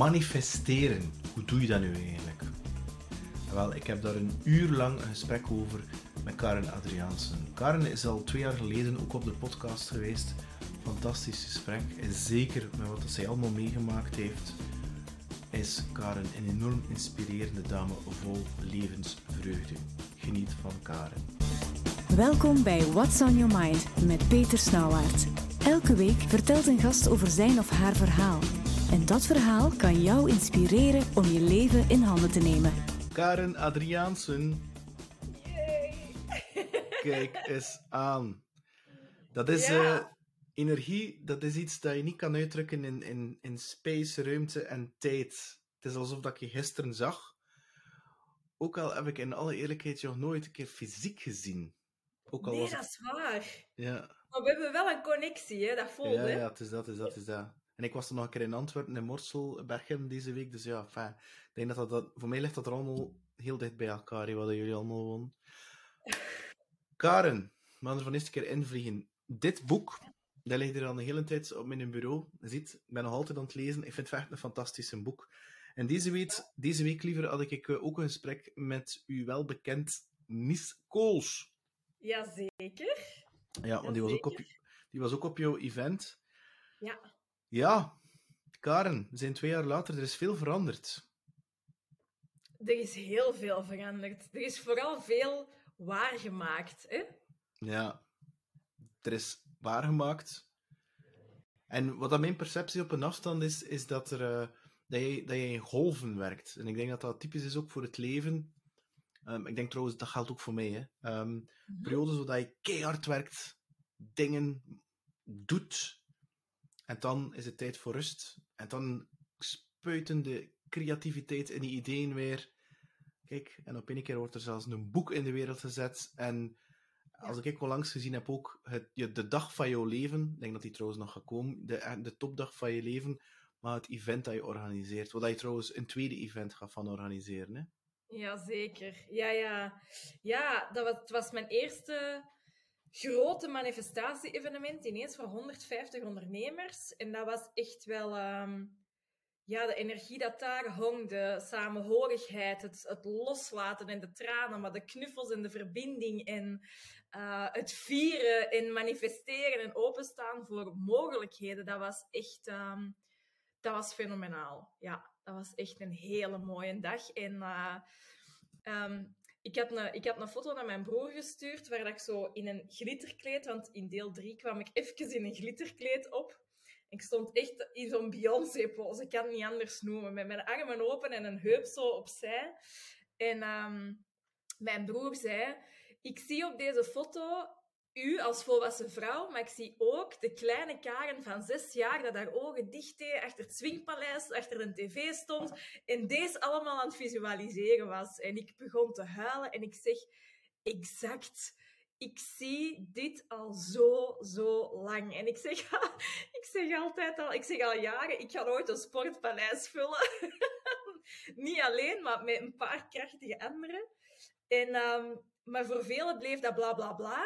manifesteren. Hoe doe je dat nu eigenlijk? Wel, ik heb daar een uur lang een gesprek over met Karen Adriaansen. Karen is al twee jaar geleden ook op de podcast geweest. Fantastisch gesprek. En zeker met wat zij allemaal meegemaakt heeft, is Karen een enorm inspirerende dame vol levensvreugde. Geniet van Karen. Welkom bij What's on Your Mind met Peter Snauwaert. Elke week vertelt een gast over zijn of haar verhaal. En dat verhaal kan jou inspireren om je leven in handen te nemen. Karen Adriaansen. Kijk eens aan. Dat is Ja. eh, energie, dat is iets dat je niet kan uitdrukken in, in, in space, ruimte en tijd. Het is alsof dat ik je gisteren zag. Ook al heb ik in alle eerlijkheid je nog nooit een keer fysiek gezien. Ook al Nee, was dat is waar. Ja, Maar we hebben wel een connectie, hè? dat voelt, ja, ja, het is dat, het is dat, het is dat. En ik was er nog een keer in Antwerpen, in Morsel, Berchem deze week. Dus ja, ik denk dat dat, dat... Voor mij ligt dat er allemaal heel dicht bij elkaar, hè, waar jullie allemaal wonen. Karen, we gaan er van eerste keer invliegen. Dit boek, dat ligt er al een hele tijd op mijn bureau. Je ziet, ik ben nog altijd aan het lezen. Ik vind het echt een fantastisch boek. En deze week, deze week liever, had ik eh, ook een gesprek met u wel bekend Nis Kools. Jazeker. Ja, want die was, ook op, die was ook op jouw event. Ja. Ja, Karen, we zijn twee jaar later, er is veel veranderd. Er is heel veel veranderd. Er is vooral veel waargemaakt. Hè? Ja, er is waargemaakt. En wat dat mijn perceptie op een afstand is, is dat, er, eh, dat, je, dat je in golven werkt. En ik denk dat dat typisch is ook voor het leven. Ehm, ik denk trouwens, dat geldt ook voor mij. Hè. Ehm, periodes waar je keihard werkt, dingen doet, en dan is het tijd voor rust. En dan spuiten de creativiteit en die ideeën weer. Kijk, en op een keer wordt er zelfs een boek in de wereld gezet. En als ik onlangs gezien heb, ook het, de dag van jouw leven, ik denk dat die trouwens nog gaat komen, de, de topdag van je leven, maar het event dat je organiseert. Wat je trouwens een tweede event gaat van organiseren. Hè? Jazeker. Ja, ja. Ja, dat was, het was mijn eerste grote manifestatie-evenement, ineens voor 150 ondernemers. En dat was echt wel... ehm, ja, de energie dat daar hong, de samenhorigheid, het, het loslaten en de tranen, maar de knuffels en de verbinding en eh, het vieren en manifesteren en openstaan voor mogelijkheden, dat was echt... ehm, dat was fenomenaal. Ja, dat was echt een hele mooie dag. En ehm, ik, had een, ik had een foto naar mijn broer gestuurd, waar dat ik zo in een glitterkleed, want in deel 3 kwam ik even in een glitterkleed op. Ik stond echt in zo'n Beyoncé-pose, ik kan het niet anders noemen, met mijn armen open en een heup zo opzij. En ehm, mijn broer zei, ik zie op deze foto u als volwassen vrouw, maar ik zie ook de kleine Karen van zes jaar dat haar ogen dicht deed, achter het swingpaleis, achter een tv stond en deze allemaal aan het visualiseren was. En ik begon te huilen en ik zeg, exact, ik zie dit al zo, zo lang. En ik zeg, ik zeg altijd al, ik zeg al jaren, ik ga nooit een sportpaleis vullen. Niet alleen, maar met een paar krachtige anderen. En, ehm, maar voor velen bleef dat bla bla bla.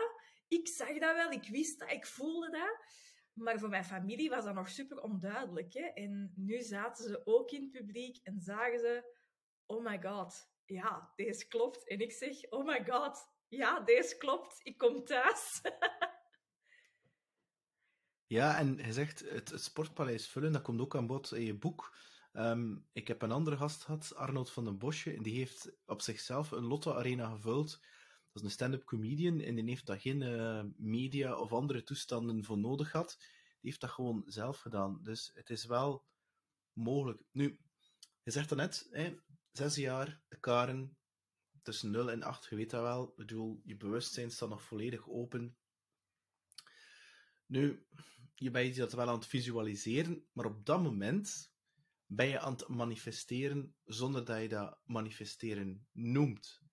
Ik zag dat wel, ik wist dat, ik voelde dat. Maar voor mijn familie was dat nog super onduidelijk. Hè? En nu zaten ze ook in het publiek en zagen ze: Oh my god, ja, deze klopt. En ik zeg: Oh my god, ja, deze klopt. Ik kom thuis. Ja, en je zegt het, sportpaleis vullen, dat komt ook aan bod in je boek. Ehm, ik heb een andere gast gehad, Arnold van den Bosje, en die heeft op zichzelf een Lotto-arena gevuld. Dat is een stand-up comedian en die heeft daar geen eh, media of andere toestanden voor nodig gehad. Die heeft dat gewoon zelf gedaan. Dus het is wel mogelijk. Nu, je zegt dat net, hè, zes jaar, de Karen, tussen 0 en 8, je weet dat wel. Ik bedoel, je bewustzijn staat nog volledig open. Nu, je bent dat wel aan het visualiseren, maar op dat moment ben je aan het manifesteren zonder dat je dat manifesteren noemt.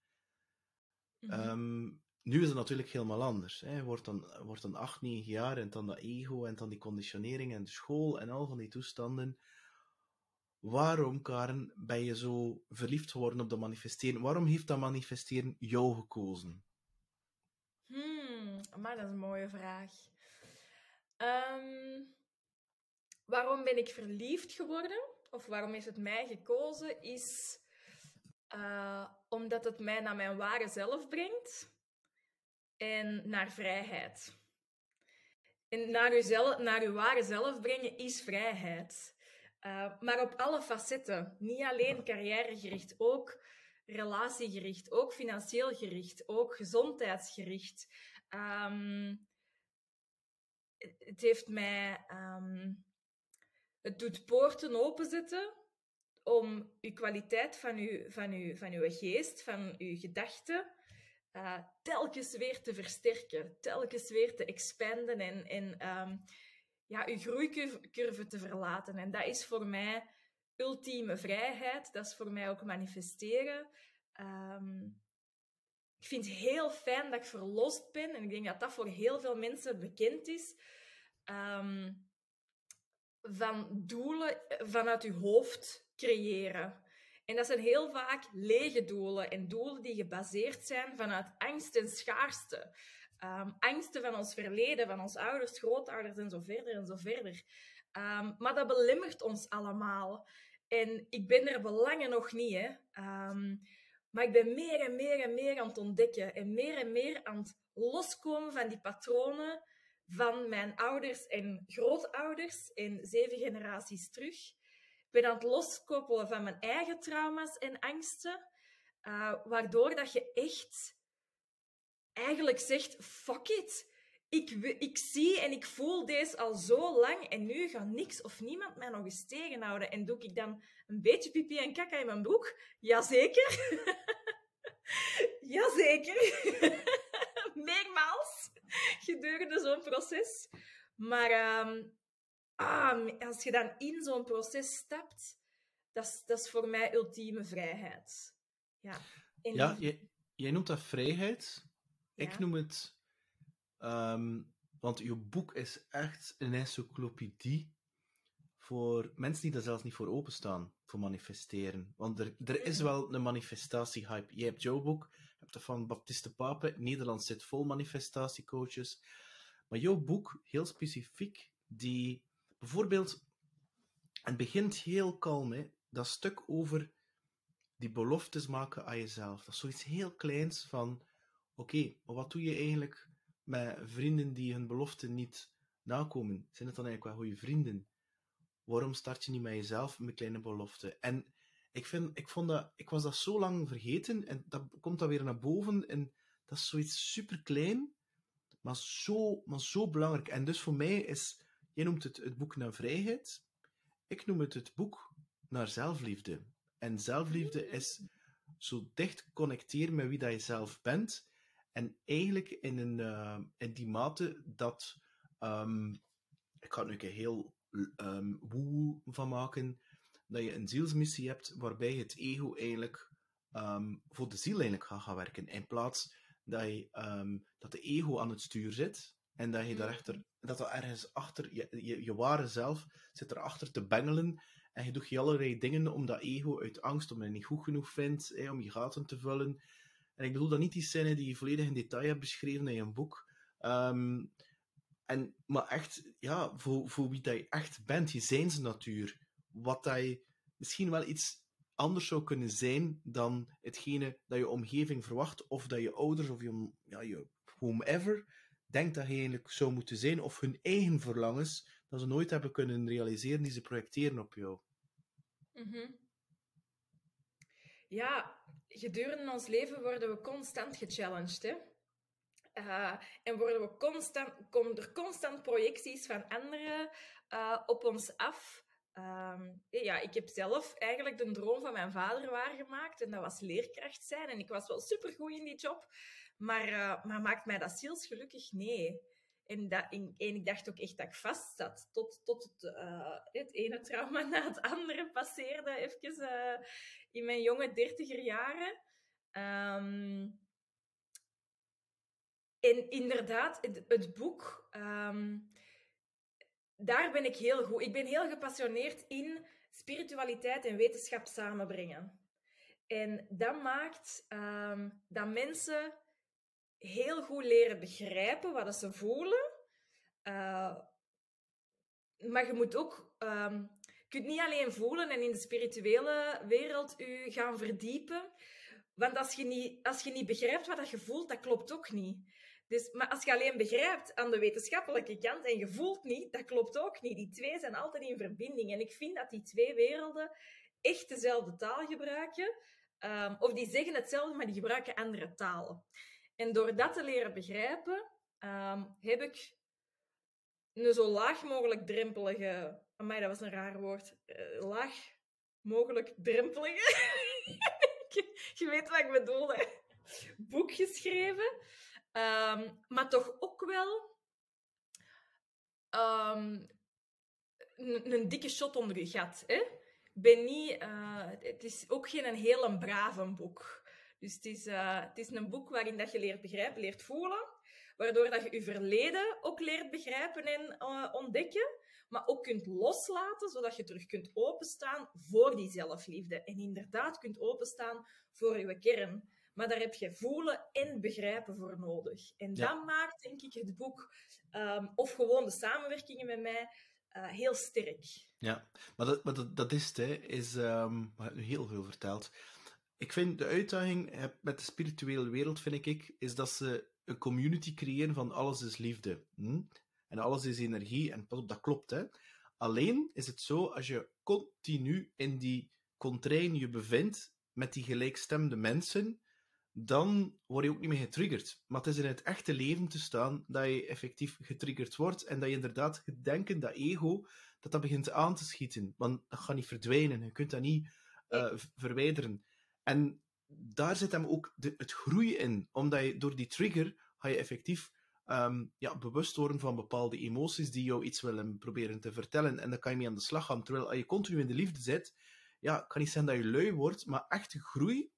Mhm. Ehm, nu is het natuurlijk helemaal anders. Hè. Wordt dan, wordt dan 8, 9 jaar en dan dat ego en dan die conditionering en de school en al van die toestanden. Waarom, Karen, ben je zo verliefd geworden op dat manifesteren? Waarom heeft dat manifesteren jou gekozen? Hmm, maar dat is een mooie vraag. Ehm, waarom ben ik verliefd geworden? of waarom heeft het mij gekozen, is uh, omdat het mij naar mijn ware zelf brengt en naar vrijheid. En naar, uzelf, naar uw ware zelf brengen is vrijheid. Uh, maar op alle facetten. Niet alleen carrièregericht, ook relatiegericht, ook financieel gericht, ook gezondheidsgericht. Um, het heeft mij. Um, het doet poorten openzetten om uw kwaliteit van uw, van uw, van geest, van uw gedachten, uh, telkens weer te versterken, telkens weer te expanden en, en um, ja, uw groeicurve te verlaten. En dat is voor mij ultieme vrijheid. Dat is voor mij ook manifesteren. Um, ik vind het heel fijn dat ik verlost ben. En ik denk dat dat voor heel veel mensen bekend is. Um, van doelen vanuit je hoofd creëren. En dat zijn heel vaak lege doelen en doelen die gebaseerd zijn vanuit angst en schaarste. Um, angsten van ons verleden, van onze ouders, grootouders en zo verder en zo verder. Um, maar dat belemmert ons allemaal. En ik ben er belangen nog niet, hè. Um, maar ik ben meer en meer en meer aan het ontdekken en meer en meer aan het loskomen van die patronen van mijn ouders en grootouders en zeven generaties terug. Ben aan het loskoppelen van mijn eigen trauma's en angsten, uh, waardoor dat je echt eigenlijk zegt, fuck it. Ik, ik zie en ik voel deze al zo lang en nu gaat niks of niemand mij nog eens tegenhouden. En doe ik dan een beetje pipi en kaka in mijn broek? Jazeker. Jazeker. Meermaals gedurende zo'n proces. Maar um, ah, als je dan in zo'n proces stapt, dat is, dat is voor mij ultieme vrijheid. Ja, ja jij noemt dat vrijheid. Ik noem het... Um, want je boek is echt een encyclopedie voor mensen die daar zelfs niet voor openstaan, voor manifesteren. Want er, er is wel een manifestatie-hype. Je hebt jouw boek, je hebt dat van Baptiste Pape. Nederland zit vol manifestatiecoaches. Maar jouw boek, heel specifiek, die bijvoorbeeld... Het begint heel kalm, hè. Dat stuk over die beloftes maken aan jezelf. Dat is zoiets heel kleins van oké, maar wat doe je eigenlijk met vrienden die hun beloften niet nakomen? Zijn het dan eigenlijk wel goede vrienden? Waarom start je niet met jezelf met kleine beloften? En ik, vind, ik, vond dat, ik was dat zo lang vergeten en dat komt dan weer naar boven en dat is zoiets super klein, maar zo, maar zo belangrijk. En dus voor mij is, jij noemt het het boek naar vrijheid, ik noem het het boek naar zelfliefde. En zelfliefde is zo dicht connecteren met wie dat je zelf bent en eigenlijk in, een, uh, in die mate dat. Um, ik ga er nu een heel um, woe van maken. Dat je een zielsmissie hebt waarbij het ego eigenlijk um, voor de ziel eigenlijk gaat gaan werken. In plaats dat, je, dat de ego aan het stuur zit en dat je daarachter, dat er ergens achter, je, je, je ware zelf zit erachter te bengelen. En je doet je allerlei dingen om dat ego uit angst, omdat je niet goed genoeg vindt, om je gaten te vullen. En ik bedoel dat niet die scène die je volledig in detail hebt beschreven in je boek. Um, en, maar echt, ja, voor, voor wie dat je echt bent, je zijnsnatuur. Wat dat je misschien wel iets anders zou kunnen zijn dan hetgene dat je omgeving verwacht, of dat je ouders of je, ja, je whomever denkt dat je eigenlijk zou moeten zijn, of hun eigen verlangens, dat ze nooit hebben kunnen realiseren, die ze projecteren op jou. Mm Ja, gedurende ons leven worden we constant gechallenged. Hè? Uh, en worden we constant, komen er constant projecties van anderen uh, op ons af. Uh, ja, ik heb zelf eigenlijk de droom van mijn vader waargemaakt. En dat was leerkracht zijn. En ik was wel supergoed in die job. Maar, uh, maar maakt mij dat zielsgelukkig? Nee. En, dat, en, ik dacht ook echt dat ik vast zat. Tot, tot het, het ene trauma na het andere passeerde. Even uh, in mijn jonge dertiger jaren. Um, en inderdaad, het, boek, um, daar ben ik heel goed. Ik ben heel gepassioneerd in spiritualiteit en wetenschap samenbrengen. En dat maakt um, dat mensen heel goed leren begrijpen wat ze voelen. Uh, maar je moet ook um, kunt niet alleen voelen en in de spirituele wereld u gaan verdiepen. Want als je niet, als je niet begrijpt wat je voelt, dat klopt ook niet. Dus, maar als je alleen begrijpt aan de wetenschappelijke kant en je voelt niet, dat klopt ook niet. Die twee zijn altijd in verbinding. En ik vind dat die twee werelden echt dezelfde taal gebruiken. Ehm, of die zeggen hetzelfde, maar die gebruiken andere talen. En door dat te leren begrijpen, ehm, heb ik een zo laag mogelijk drempelige... Amai, dat was een raar woord. Uh, laag mogelijk drempelige... je weet wat ik bedoel? Boek geschreven. Um, maar toch ook wel um, een, een, dikke shot onder je gat. Hè? Ben niet, uh, het is ook geen een heel brave boek. Dus het is, uh, het is een boek waarin dat je leert begrijpen, leert voelen. Waardoor dat je je verleden ook leert begrijpen en uh, ontdekken. Maar ook kunt loslaten, zodat je terug kunt openstaan voor die zelfliefde. En inderdaad kunt openstaan voor je kern. Maar daar heb je voelen en begrijpen voor nodig. En dat maakt, denk ik, het boek, um, of gewoon de samenwerkingen met mij, uh, heel sterk. Ja, maar dat, maar dat, dat is het, hè, is, um, ik heb nu heel veel verteld. Ik vind de uitdaging met de spirituele wereld, vind ik, is dat ze een community creëren van alles is liefde. Hm? En alles is energie, en pas op, dat klopt, hè. Alleen is het zo, als je continu in die contrain je bevindt, met die gelijkstemde mensen, dan word je ook niet meer getriggerd. Maar het is in het echte leven te staan dat je effectief getriggerd wordt en dat je inderdaad het denken, dat ego, dat dat begint aan te schieten. Want dat gaat niet verdwijnen. Je kunt dat niet uh, verwijderen. En daar zit hem ook de, het groeien in. Omdat je door die trigger ga je effectief um, ja, bewust worden van bepaalde emoties die jou iets willen proberen te vertellen. En dan kan je mee aan de slag gaan. Terwijl als je continu in de liefde zit, ja, kan niet zijn dat je lui wordt, maar echte groei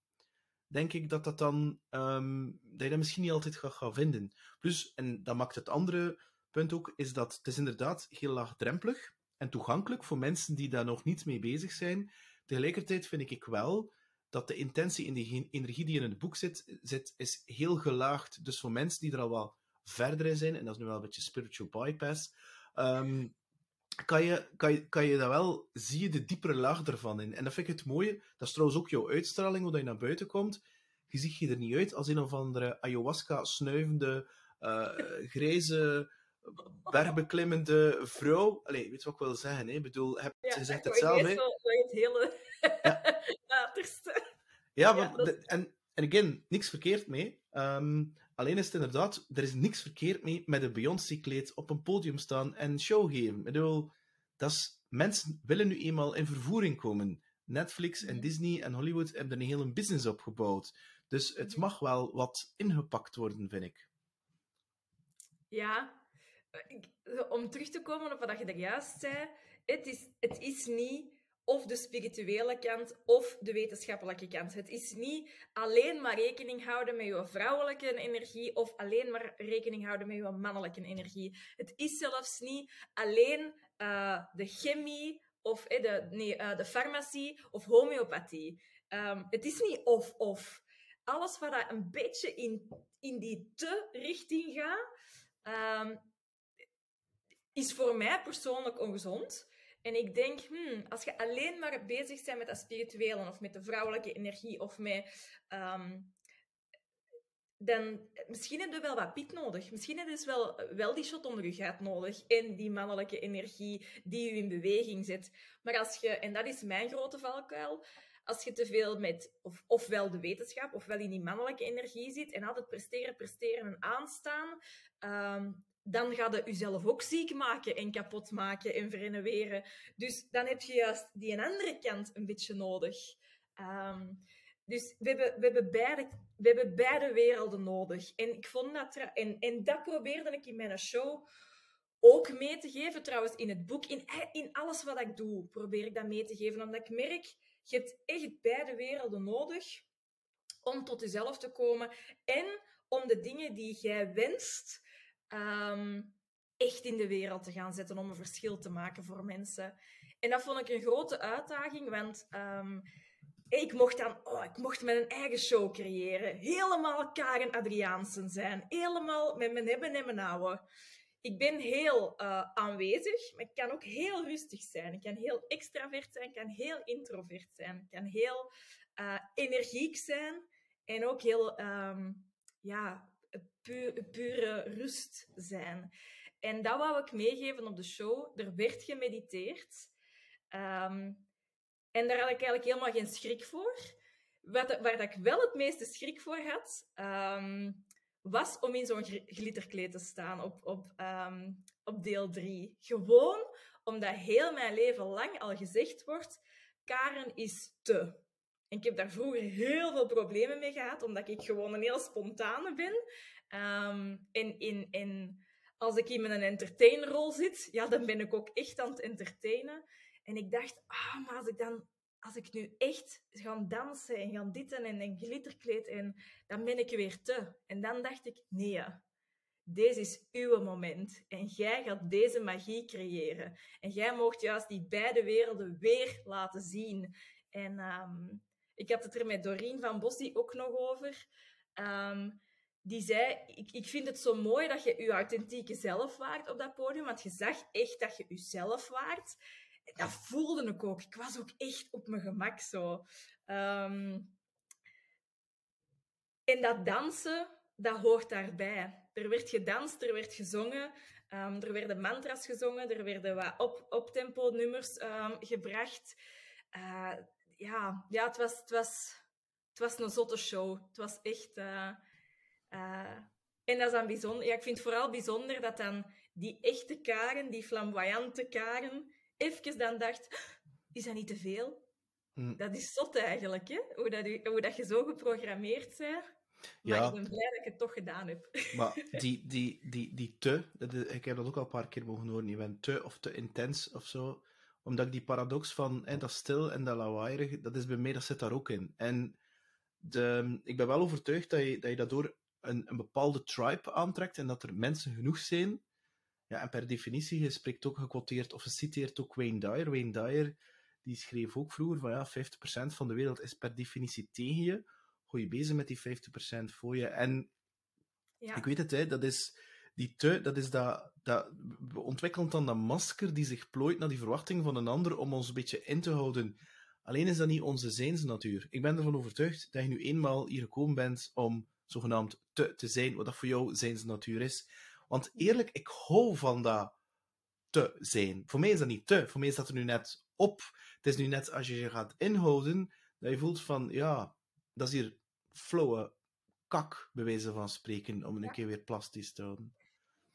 denk ik dat dat dan um, dat je dat misschien niet altijd gaat gaan vinden. Plus, en dat maakt het andere punt ook, is dat het is inderdaad heel laagdrempelig en toegankelijk voor mensen die daar nog niet mee bezig zijn. Tegelijkertijd vind ik wel dat de intentie in de energie die in het boek zit, zit is heel gelaagd. Dus voor mensen die er al wel verder in zijn, en dat is nu wel een beetje spiritual bypass, um, kan je, kan, je, kan je dat wel, zie je de diepere laag ervan in. En dat vind ik het mooie. Dat is trouwens ook jouw uitstraling, hoe je naar buiten komt. Je ziet je er niet uit als een of andere ayahuasca-snuivende, uh, grijze, bergbeklimmende vrouw. Allee, weet je wat ik wil zeggen? Hè? Ik bedoel, heb, ja, je zegt het zelf. Hè? het hele. Ja, en, en again, niks verkeerd mee. Um, Alleen is het inderdaad, er is niks verkeerd mee met een Beyoncé-kleed op een podium staan en show geven. Ik bedoel, dat is, mensen willen nu eenmaal in vervoering komen. Netflix en Disney en Hollywood hebben er een hele business opgebouwd. Dus het mag wel wat ingepakt worden, vind ik. Ja, om terug te komen op wat je er juist zei, het is, het is niet of de spirituele kant of de wetenschappelijke kant. Het is niet alleen maar rekening houden met je vrouwelijke energie of alleen maar rekening houden met je mannelijke energie. Het is zelfs niet alleen uh, de chemie of eh, de, nee, uh, de farmacie of homeopathie. Um, het is niet of-of. Alles wat een beetje in, in die te-richting gaat, um, is voor mij persoonlijk ongezond. En ik denk, hmm, als je alleen maar bezig bent met dat spirituele of met de vrouwelijke energie of met. Um, dan misschien heb je wel wat piet nodig. Misschien heb je dus wel, wel die shot onder je gat nodig. En die mannelijke energie die je in beweging zet. Maar als je, en dat is mijn grote valkuil, als je te veel met of, ofwel de wetenschap ofwel in die mannelijke energie zit en altijd presteren, presteren en aanstaan, um, dan ga je jezelf ook ziek maken en kapot maken en verrenoveren. Dus dan heb je juist die andere kant een beetje nodig. Um, dus we hebben, we, hebben beide, we hebben beide werelden nodig. En ik vond dat... En, en dat probeerde ik in mijn show ook mee te geven. Trouwens, in het boek, in, in alles wat ik doe, probeer ik dat mee te geven. Omdat ik merk, je hebt echt beide werelden nodig om tot jezelf te komen. En om de dingen die jij wenst um, echt in de wereld te gaan zetten om een verschil te maken voor mensen. En dat vond ik een grote uitdaging, want um, ik mocht dan, oh, ik mocht mijn eigen show creëren. Helemaal Karen Adriaansen zijn. Helemaal met mijn hebben en mijn houden. ik ben heel uh, aanwezig, maar ik kan ook heel rustig zijn. Ik kan heel extravert zijn, ik kan heel introvert zijn. Ik kan heel uh, energiek zijn en ook heel um, ja, pu pure rust zijn. En dat wou ik meegeven op de show. Er werd gemediteerd. Um, en daar had ik eigenlijk helemaal geen schrik voor. Wat, waar dat ik wel het meeste schrik voor had, um, was om in zo'n glitterkleed te staan op, op, um, op deel 3. Gewoon omdat heel mijn leven lang al gezegd wordt, Karen is te. En ik heb daar vroeger heel veel problemen mee gehad, omdat ik gewoon een heel spontane ben. Um, en, in, en als ik in een entertainrol zit, ja, dan ben ik ook echt aan het entertainen. En ik dacht, ah, maar als ik dan als ik nu echt ga dansen en ga ditten en een glitterkleed en dan ben ik weer te. En dan dacht ik, nee, deze is uw moment. En jij gaat deze magie creëren. En jij mocht juist die beide werelden weer laten zien. En um, ik had het er met Doreen van Bossie ook nog over. Um, die zei, ik, ik vind het zo mooi dat je je authentieke zelf waart op dat podium, want je zag echt dat je jezelf waart dat voelde ik ook. Ik was ook echt op mijn gemak zo. Um, en dat dansen, dat hoort daarbij. Er werd gedanst, er werd gezongen, um, er werden mantras gezongen, er werden wat op, op tempo nummers um, gebracht. Uh, ja, ja het, was, het, was, het was een zotte show. Het was echt... Uh, uh, en dat is dan bijzonder. Ja, ik vind het vooral bijzonder dat dan die echte Karen, die flamboyante Karen, even dan dacht, is dat niet te veel? Hm. Dat is zot eigenlijk, hè? Hoe, dat, hoe dat je zo geprogrammeerd bent. Maar ja. ik ben blij dat ik het toch gedaan heb. Maar die, die, die, die te, ik heb dat ook al een paar keer mogen horen, je bent te of te intens of zo. Omdat ik die paradox van hè, dat stil en dat lawaaierige, dat is bij mij, dat zit daar ook in. En de, ik ben wel overtuigd dat je, dat je daardoor een, een bepaalde tribe aantrekt en dat er mensen genoeg zijn ja, en per definitie, je spreekt ook gequoteerd, of je citeert ook Wayne Dyer. Wayne Dyer, die schreef ook vroeger van ja, 50% van de wereld is per definitie tegen je. Gooi je bezig met die 50% voor je. En ja. ik weet het, hè, dat is die te, dat is dat, dat, we ontwikkelen dan dat masker die zich plooit naar die verwachting van een ander om ons een beetje in te houden. Alleen is dat niet onze zijnsnatuur. Ik ben ervan overtuigd dat je nu eenmaal hier gekomen bent om zogenaamd te te zijn, wat dat voor jou zijnsnatuur is. Want eerlijk, ik hou van dat te zijn. Voor mij is dat niet te. Voor mij is dat er nu net op. Het is nu net als je je gaat inhouden, dat je voelt van, ja, dat is hier flauwe kak, bij wijze van spreken, om een keer weer plastisch te houden.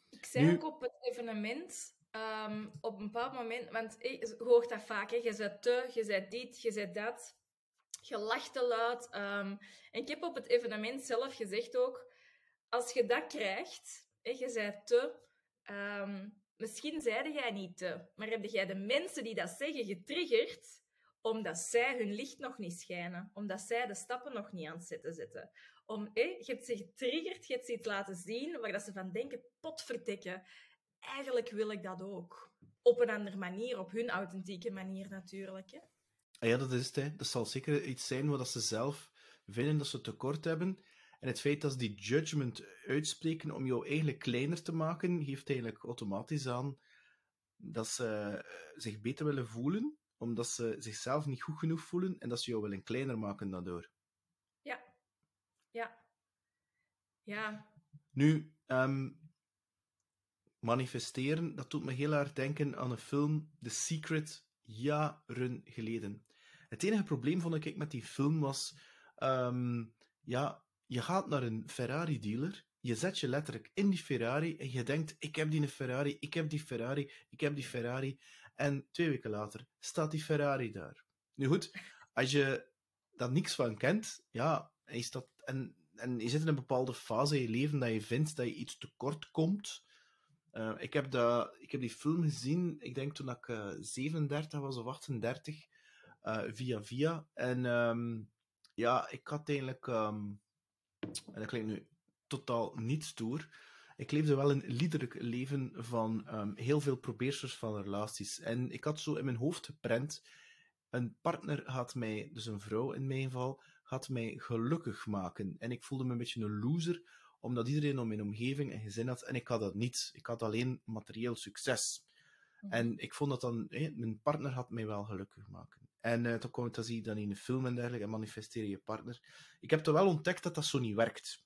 Ik zei ook op het evenement, um, op een bepaald moment, want je hoort dat vaak, hè, je zet te, je zet dit, je zet dat, je lacht te luid. Um, en ik heb op het evenement zelf gezegd ook, als je dat krijgt, je zei te. Um, misschien zeide jij niet te, maar heb jij de mensen die dat zeggen getriggerd omdat zij hun licht nog niet schijnen, omdat zij de stappen nog niet aan het zetten zitten. Om, je hebt ze getriggerd, je hebt ze iets laten zien waar dat ze van denken, potverdikken, eigenlijk wil ik dat ook. Op een andere manier, op hun authentieke manier natuurlijk. Hè? Ah ja, dat is het. Hè. Dat zal zeker iets zijn wat ze zelf vinden dat ze tekort hebben. En het feit dat ze die judgment uitspreken om jou eigenlijk kleiner te maken, geeft eigenlijk automatisch aan dat ze eh, zich beter willen voelen, omdat ze zichzelf niet goed genoeg voelen en dat ze jou willen kleiner maken daardoor. Ja. Ja. Ja. Nu, um, manifesteren, dat doet me heel erg denken aan een film, The Secret, jaren geleden. Het enige probleem vond ik met die film was, um, ja, je gaat naar een Ferrari-dealer, je zet je letterlijk in die Ferrari en je denkt, ik heb die Ferrari, ik heb die Ferrari, ik heb die Ferrari. En twee weken later staat die Ferrari daar. Nu goed, als je daar niks van kent, ja, en je, en, en je zit in een bepaalde fase in je leven dat je vindt dat je iets tekort komt. Uh, ik, heb dat, ik heb die film gezien, ik denk toen ik uh, eh, 37 was of 38, uh, eh, via via. En um, ja, ik had eigenlijk... Um, en dat klinkt nu totaal niet stoer. Ik leefde wel een liederlijk leven van um, heel veel probeersers van relaties. En ik had zo in mijn hoofd geprent, een partner gaat mij, dus een vrouw in mijn geval, gaat mij gelukkig maken. En ik voelde me een beetje een loser, omdat iedereen om mijn omgeving een gezin had en ik had dat niet. Ik had alleen materieel succes. Mhm. En ik vond dat dan, hé, mijn partner had mij wel gelukkig maken. En uh, dan komt dat zie je dan in een film en dergelijke en manifesteer je partner. Ik heb toch wel ontdekt dat dat zo niet werkt.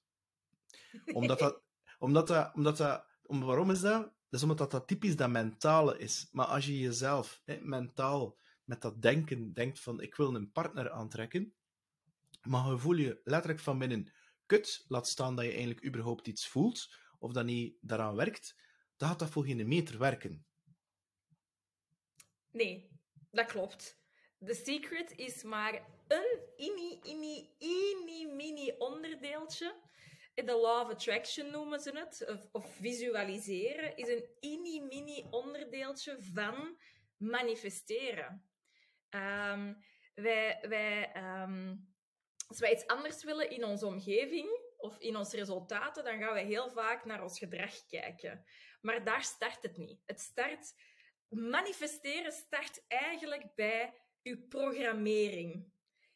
Omdat dat, omdat dat, omdat dat, om, waarom is dat? Dat is omdat dat, dat typisch dat mentale is. Maar als je jezelf mentaal met dat denken denkt van ik wil een partner aantrekken, maar je voel je letterlijk van binnen kut, laat staan dat je eigenlijk überhaupt iets voelt, of dat niet daaraan werkt, dan gaat dat voor geen meter werken. Nee, dat klopt. The Secret is maar een inni, inni, inni, mini onderdeeltje. De Law of Attraction noemen ze het, of, visualiseren, is een inni, mini onderdeeltje van manifesteren. Um, wij, wij, um, als wij iets anders willen in onze omgeving of in onze resultaten, dan gaan we heel vaak naar ons gedrag kijken. Maar daar start het niet. Het start, manifesteren start eigenlijk bij uw programmering.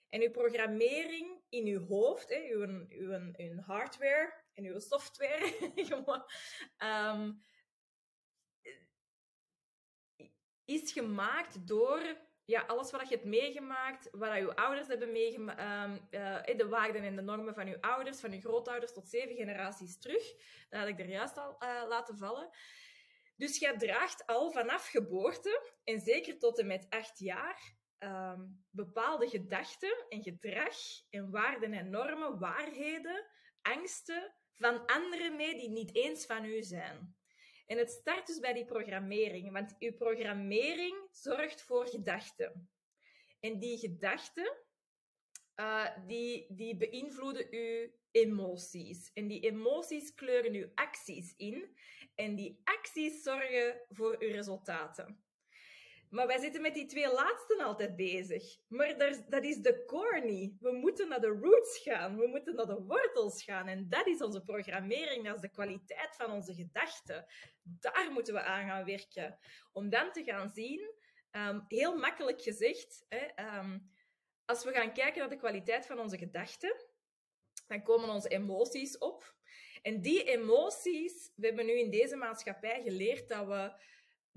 En uw programmering in uw hoofd, hè, uw, uw, hardware en uw software, um, is gemaakt door ja, alles wat je hebt meegemaakt, wat je ouders hebben meegemaakt, um, uh, de waarden en de normen van je ouders, van je grootouders tot zeven generaties terug. Dat had ik er juist al uh, laten vallen. Dus jij draagt al vanaf geboorte, en zeker tot en met acht jaar, um, bepaalde gedachten en gedrag en waarden en normen, waarheden, angsten van anderen mee die niet eens van u zijn. En het start dus bij die programmering, want uw programmering zorgt voor gedachten. En die gedachten, uh, die, die beïnvloeden uw emoties. En die emoties kleuren uw acties in. En die acties zorgen voor uw resultaten. Maar wij zitten met die twee laatsten altijd bezig. Maar dat is de core niet. We moeten naar de roots gaan. We moeten naar de wortels gaan. En dat is onze programmering. Dat is de kwaliteit van onze gedachten. Daar moeten we aan gaan werken. Om dan te gaan zien, um, heel makkelijk gezegd, hè, um, als we gaan kijken naar de kwaliteit van onze gedachten, dan komen onze emoties op. En die emoties, we hebben nu in deze maatschappij geleerd dat we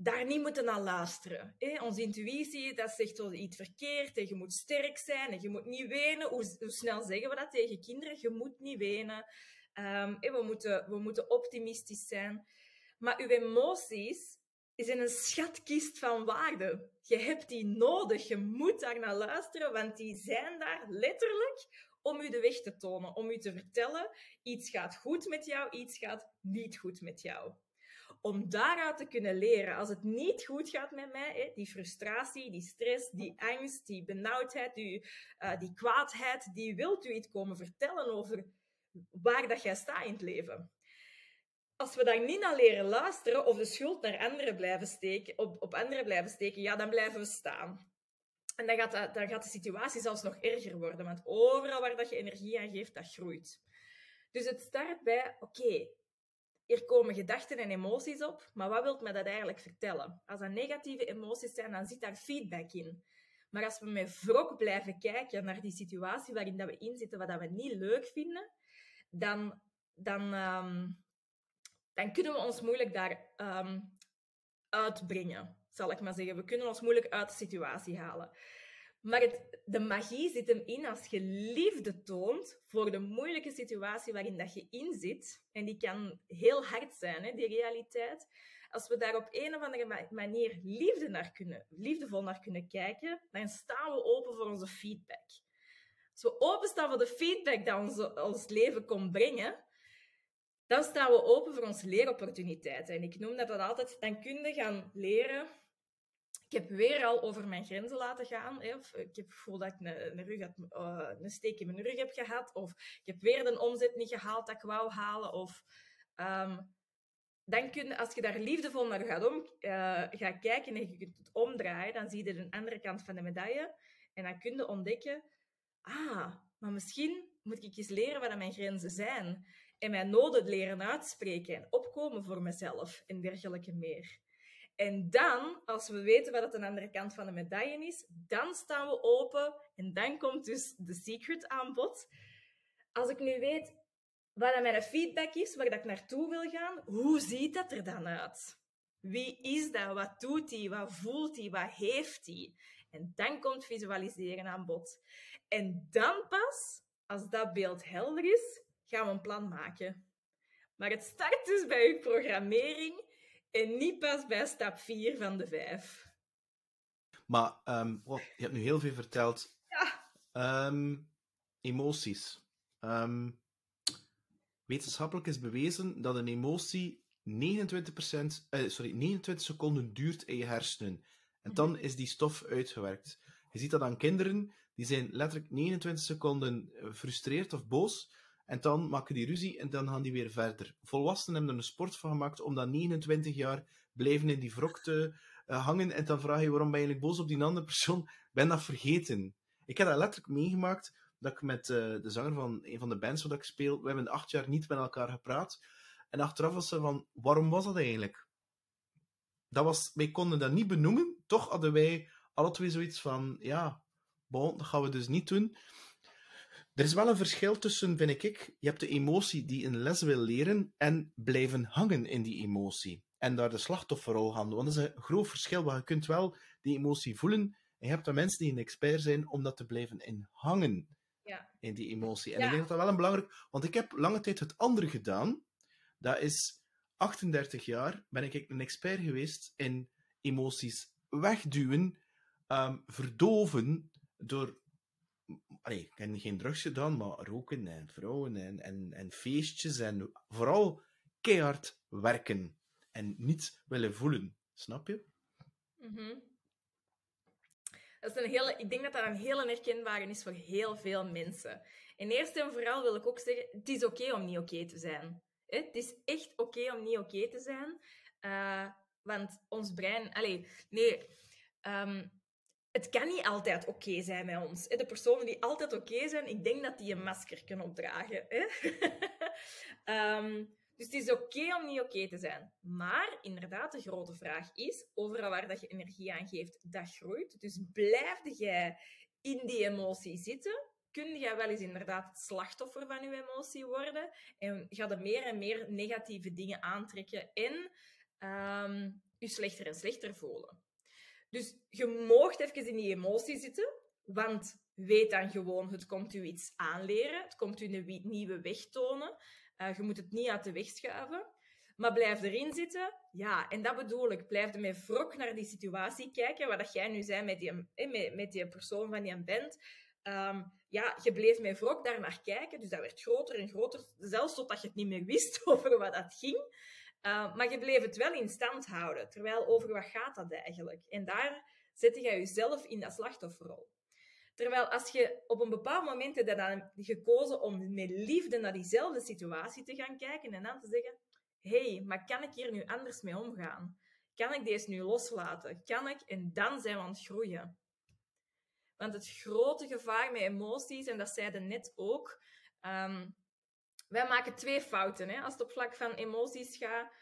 daar niet moeten naar luisteren. Hè? Onze intuïtie, dat zegt wel iets verkeerd. En je moet sterk zijn en je moet niet wenen. Hoe, snel zeggen we dat tegen kinderen? Je moet niet wenen. Um, we, moeten, we moeten optimistisch zijn. Maar uw emoties zijn een schatkist van waarde. Je hebt die nodig. Je moet daar naar luisteren, want die zijn daar letterlijk om u de weg te tonen. Om u te vertellen, iets gaat goed met jou, iets gaat niet goed met jou om daaruit te kunnen leren. Als het niet goed gaat met mij, hè, die frustratie, die stress, die angst, die benauwdheid, die, uh, die kwaadheid, die wilt u iets komen vertellen over waar dat jij staat in het leven. Als we daar niet naar leren luisteren of de schuld naar anderen blijven steken, op, op anderen blijven steken, ja, dan blijven we staan. En dan gaat, dan gaat de situatie zelfs nog erger worden, want overal waar dat je energie aan geeft, dat groeit. Dus het start bij, oké, er komen gedachten en emoties op, maar wat wilt mij dat eigenlijk vertellen? Als dat negatieve emoties zijn, dan zit daar feedback in. Maar als we met wrok blijven kijken naar die situatie waarin dat we inzitten, wat dat we niet leuk vinden, dan, dan, um, dan kunnen we ons moeilijk daar um, uitbrengen, zal ik maar zeggen. We kunnen ons moeilijk uit de situatie halen. Maar de magie zit hem in als je liefde toont voor de moeilijke situatie waarin dat je in zit. En die kan heel hard zijn, hè, die realiteit. Als we daar op een of andere manier liefde naar kunnen, liefdevol naar kunnen kijken, dan staan we open voor onze feedback. Als we openstaan voor de feedback dat ons, ons leven komt brengen, dan staan we open voor onze leeropportuniteiten. En ik noem dat, dat altijd, dan kun je gaan leren ik heb weer al over mijn grenzen laten gaan. Hè, of ik heb het gevoel dat ik een, een, rug uh, een steek in mijn rug heb gehad. Of ik heb weer de omzet niet gehaald dat ik wou halen. Of, um, dan kun, als je daar liefdevol naar gaat, om, uh, gaat kijken en je kunt het omdraaien, dan zie je de andere kant van de medaille. En dan kun je ontdekken, ah, maar misschien moet ik eens leren wat mijn grenzen zijn. En mijn noden leren uitspreken en opkomen voor mezelf en dergelijke meer. En dan, als we weten wat het de andere kant van de medaille is, dan staan we open en dan komt dus de secret aan bod. Als ik nu weet wat mijn feedback is, waar ik naartoe wil gaan, hoe ziet dat er dan uit? Wie is dat? Wat doet hij? Wat voelt hij? Wat heeft hij? En dan komt visualiseren aan bod. En dan pas, als dat beeld helder is, gaan we een plan maken. Maar het start dus bij uw programmering en niet pas bij stap 4 van de 5. Maar ehm, oh, je hebt nu heel veel verteld. Ja. Ehm, emoties. Ehm, wetenschappelijk is bewezen dat een emotie 29%, eh, sorry, 29 seconden duurt in je hersenen. En dan is die stof uitgewerkt. Je ziet dat aan kinderen, die zijn letterlijk 29 seconden eh, frustreerd of boos. En dan maken die ruzie en dan gaan die weer verder. Volwassenen hebben er een sport van gemaakt om dan 29 jaar blijven in die wrok te eh, hangen. En dan vraag je waarom ben je eigenlijk boos op die andere persoon? Ben dat vergeten. Ik heb dat letterlijk meegemaakt dat ik met eh, de zanger van een van de bands waar ik speel, we hebben acht jaar niet met elkaar gepraat. En achteraf was ze van, waarom was dat eigenlijk? Dat was, wij konden dat niet benoemen, toch hadden wij alle twee zoiets van, ja, bon, dat gaan we dus niet doen. Er is wel een verschil tussen, vind ik, je hebt de emotie die een les wil leren en blijven hangen in die emotie. En daar de slachtofferrol gaan doen. Want dat is een groot verschil, want je kunt wel die emotie voelen. En je hebt dan mensen die een expert zijn om dat te blijven in hangen. Ja. In die emotie. En Ja. ik denk dat dat wel een belangrijk... Want ik heb lange tijd het andere gedaan. Dat is 38 jaar ben ik een expert geweest in emoties wegduwen, ehm, verdoven door... Ik heb geen drugs gedaan, maar roken en vrouwen en, en, en feestjes en vooral keihard werken en niet willen voelen. Snap je? Mhm. Dat is een hele, ik denk dat dat een hele herkenbare is voor heel veel mensen. En eerst en vooral wil ik ook zeggen, het is oké om niet oké te zijn. Het is echt oké om niet oké te zijn. Eh, want ons brein... Nee... ehm, het kan niet altijd oké zijn met ons. De personen die altijd oké zijn, ik denk dat die een masker kunnen opdragen. Hè? Ehm, dus het is oké om niet oké te zijn. Maar inderdaad, de grote vraag is, overal waar dat je energie aan geeft, dat groeit. Dus blijf jij in die emotie zitten, kun jij wel eens inderdaad het slachtoffer van je emotie worden en ga je meer en meer negatieve dingen aantrekken en ehm, je slechter en slechter voelen. Dus je moogt even in die emotie zitten, want weet dan gewoon, het komt u iets aanleren, het komt u een nieuwe weg tonen. Eh, je moet het niet uit de weg schuiven. Maar blijf erin zitten. Ja, en dat bedoel ik. Blijf er met wrok naar die situatie kijken, waar dat jij nu zei met die, eh, met, met die persoon van die band. Ehm, ja, je bleef met wrok daar naar kijken, dus dat werd groter en groter, zelfs totdat je het niet meer wist over wat dat ging. Uh, maar je bleef het wel in stand houden, terwijl over wat gaat dat eigenlijk? En daar zette jij jezelf in dat slachtofferrol. Terwijl als je op een bepaald moment hebt dan gekozen om met liefde naar diezelfde situatie te gaan kijken en dan te zeggen, hey, maar kan ik hier nu anders mee omgaan? Kan ik deze nu loslaten? Kan ik? En dan zijn we aan het groeien. Want het grote gevaar met emoties, en dat zeiden net ook, ehm, wij maken twee fouten hè, als het op vlak van emoties gaat.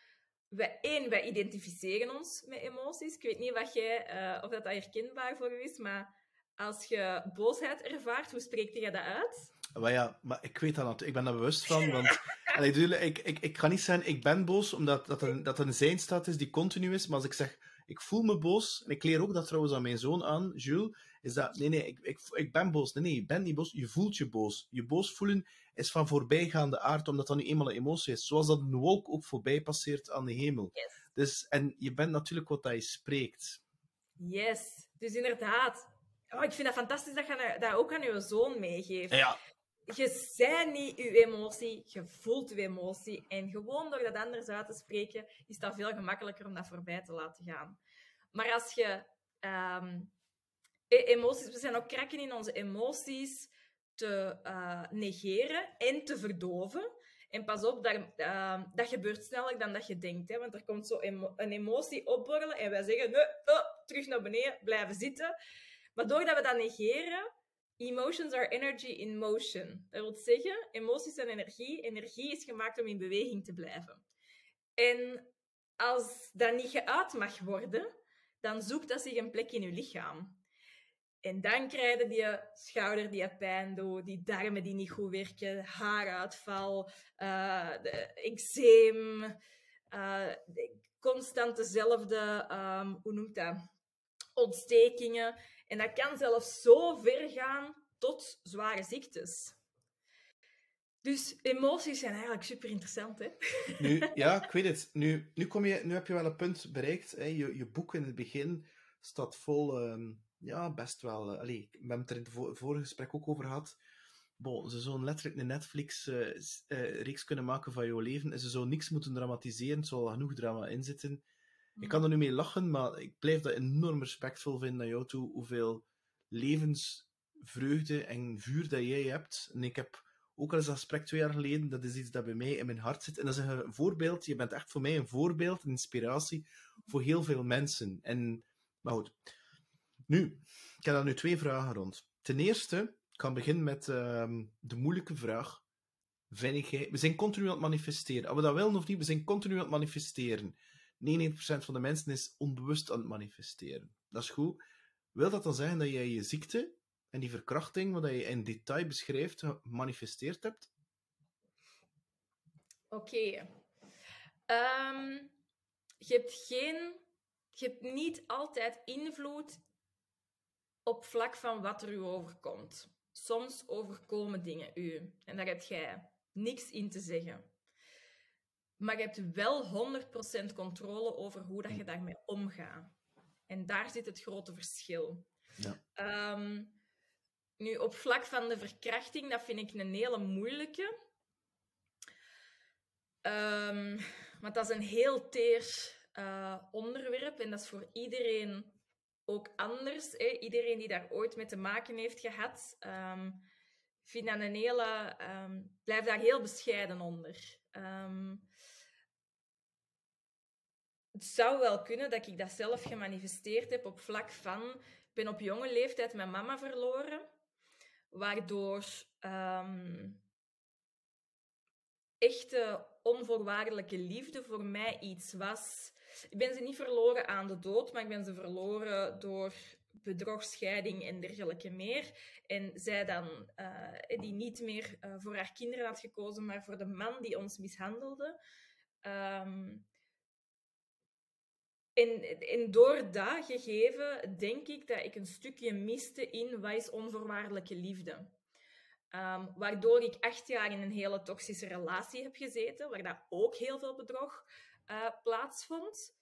Wij, één, wij identificeren ons met emoties. Ik weet niet wat jij, eh, of dat, dat herkenbaar voor u is, maar als je boosheid ervaart, hoe spreekt je dat uit? Maar ja, maar ik weet dat natuurlijk. Ik ben daar bewust van. Want allee, ik, ik, ik ga niet zeggen, ik ben boos, omdat dat een, dat een zijnstaat is die continu is. Maar als ik zeg, ik voel me boos, en ik leer ook dat trouwens aan mijn zoon aan, Jules, is dat, nee, nee, ik, ik, ik ben boos. Nee, nee, je bent niet boos, je voelt je boos. Je boos voelen is van voorbijgaande aard, omdat dat nu eenmaal een emotie is. Zoals dat een wolk ook voorbij passeert aan de hemel. Yes. Dus, en je bent natuurlijk wat dat je spreekt. Yes, dus inderdaad. Oh, ik vind dat fantastisch dat je dat ook aan je zoon meegeeft. Ja, Je zei niet je emotie, je voelt je emotie. En gewoon door dat anders uit te spreken, is dat veel gemakkelijker om dat voorbij te laten gaan. Maar als je ehm, emoties, we zijn ook krakken in onze emoties te eh, negeren en te verdoven. En pas op, dat, ehm, dat gebeurt sneller dan dat je denkt. Hè? Want er komt zo een emotie opborrelen en wij zeggen, nee, oh, terug naar beneden, blijven zitten. Maar doordat we dat negeren, emotions are energy in motion. Dat wil zeggen, emoties zijn energie. Energie is gemaakt om in beweging te blijven. En als dat niet geuit mag worden, dan zoekt dat zich een plek in je lichaam. En dan krijg je die schouder die pijn doet, die darmen die niet goed werken, haaruitval, uh, eczeem, uh, constant dezelfde, um, hoe noemt dat, ontstekingen. En dat kan zelfs zo ver gaan tot zware ziektes. Dus emoties zijn eigenlijk super interessant, hè? Nu, ja, ik weet het. Nu, nu, kom je, nu heb je wel een punt bereikt. Hè? Je, je boek in het begin staat vol, ehm, ja, best wel. Uh, allee, we hebben het er in het vorige gesprek ook over gehad. Bon, ze zouden letterlijk een Netflix-reeks uh, uh, kunnen maken van jouw leven. En ze zou niks moeten dramatiseren, er zal genoeg drama in zitten. Mm. Ik kan er nu mee lachen, maar ik blijf dat enorm respectvol vinden naar jou toe, hoeveel levensvreugde en vuur dat jij hebt. En ik heb ook al eens dat gesprek twee jaar geleden, dat is iets dat bij mij in mijn hart zit. En dat is een voorbeeld, je bent echt voor mij een voorbeeld, een inspiratie voor heel veel mensen. En, maar goed. Nu, ik heb daar nu twee vragen rond. Ten eerste, ik kan beginnen met uh, de moeilijke vraag. Jij... We zijn continu aan het manifesteren. Of we dat willen of niet, we zijn continu aan het manifesteren. 99% van de mensen is onbewust aan het manifesteren. Dat is goed. Wil dat dan zeggen dat jij je ziekte en die verkrachting, wat je in detail beschrijft, gemanifesteerd hebt? Oké. Um, je hebt geen... Je hebt niet altijd invloed op vlak van wat er u overkomt. Soms overkomen dingen u en daar heb jij niks in te zeggen. Maar je hebt wel 100% controle over hoe dat je daarmee omgaat. En daar zit het grote verschil. Ja. Um, nu, op vlak van de verkrachting, dat vind ik een hele moeilijke. Um, want dat is een heel teer uh, onderwerp en dat is voor iedereen ook anders. Hè? Iedereen die daar ooit mee te maken heeft gehad, um, een hele, um, blijft daar heel bescheiden onder. het zou wel kunnen dat ik dat zelf gemanifesteerd heb op vlak van... Ik ben op jonge leeftijd mijn mama verloren waardoor um, echte onvoorwaardelijke liefde voor mij iets was. Ik ben ze niet verloren aan de dood, maar ik ben ze verloren door bedrog, scheiding en dergelijke meer. En zij dan, uh, die niet meer uh, voor haar kinderen had gekozen, maar voor de man die ons mishandelde. En, en door dat gegeven denk ik dat ik een stukje miste in wat is onvoorwaardelijke liefde. Um, waardoor ik acht jaar in een hele toxische relatie heb gezeten, waar dat ook heel veel bedrog uh, plaatsvond.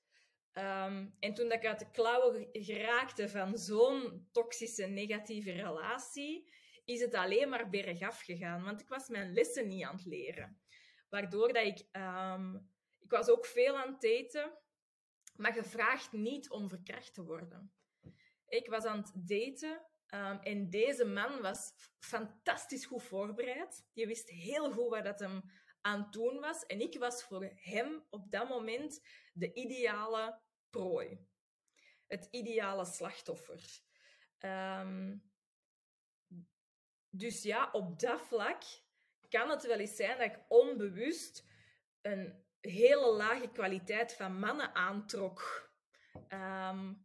Um, en toen dat ik uit de klauwen geraakte van zo'n toxische, negatieve relatie, is het alleen maar bergaf gegaan. Want ik was mijn lessen niet aan het leren. Waardoor dat ik... Um, ik was ook veel aan het daten. Maar je vraagt niet om verkracht te worden. Ik was aan het daten um, en deze man was fantastisch goed voorbereid. Je wist heel goed wat dat hem aan het was. En ik was voor hem op dat moment de ideale prooi. Het ideale slachtoffer. Um, dus ja, op dat vlak kan het wel eens zijn dat ik onbewust een hele lage kwaliteit van mannen aantrok. Um,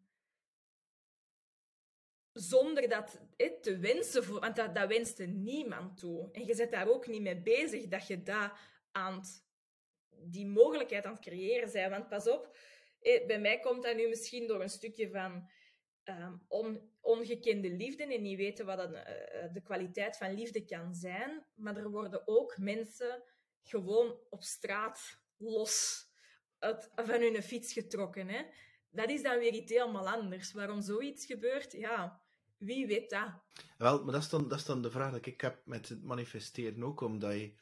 zonder dat te wensen, voor, want dat, dat wenste niemand toe. En je zit daar ook niet mee bezig dat je dat aan die mogelijkheid aan het creëren bent. Want pas op, bij mij komt dat nu misschien door een stukje van on, ongekende liefde en niet weten wat dat, uh, de kwaliteit van liefde kan zijn. Maar er worden ook mensen gewoon op straat los van hun fiets getrokken. Hè? Dat is dan weer iets helemaal anders. Waarom zoiets gebeurt, ja, wie weet dat. Wel, maar dat is dan, dat is dan de vraag die ik heb met het manifesteren ook, omdat je...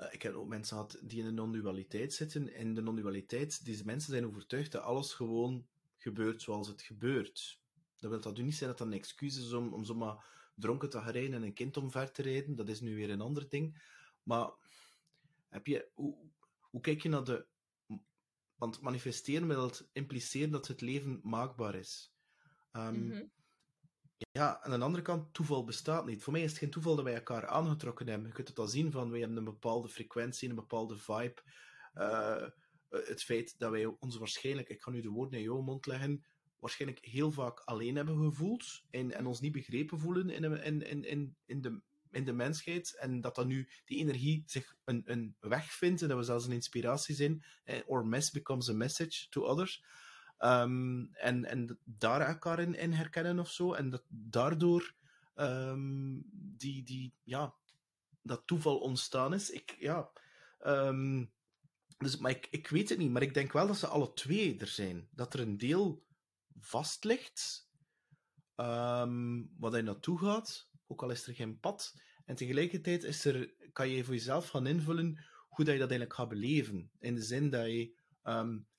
Uh, ik heb ook mensen gehad die in de non-dualiteit zitten. En de non-dualiteit, deze mensen zijn overtuigd dat alles gewoon gebeurt zoals het gebeurt. Dat wil dat nu niet zijn dat dat een excuus is om, om zomaar dronken te gaan rijden en een kind omver te rijden. Dat is nu weer een ander ding. Maar heb je, hoe, hoe kijk je naar de. Want manifesteren wil impliceren dat het leven maakbaar is. Um, Ja, aan de andere kant, toeval bestaat niet. Voor mij is het geen toeval dat wij elkaar aangetrokken hebben. Je kunt het al zien van, wij hebben een bepaalde frequentie, een bepaalde vibe. Uh, het feit dat wij ons waarschijnlijk, ik ga nu de woorden in jouw mond leggen, waarschijnlijk heel vaak alleen hebben gevoeld en, en ons niet begrepen voelen in, in, in, in, in, de, in de mensheid. En dat dan nu die energie zich een, een weg vindt en dat we zelfs een inspiratie zijn. Eh, or mess becomes a message to others. Ehm, en, en daar elkaar in, herkennen of zo. En dat daardoor um, die, die, ja, dat toeval ontstaan is. Ik, ja, um, dus, maar ik, ik weet het niet, maar ik denk wel dat ze alle twee er zijn. Dat er een deel vast ligt, wat hij naartoe gaat, ook al is er geen pad. En tegelijkertijd is er, kan je voor jezelf gaan invullen hoe dat je dat eigenlijk gaat beleven. In de zin dat je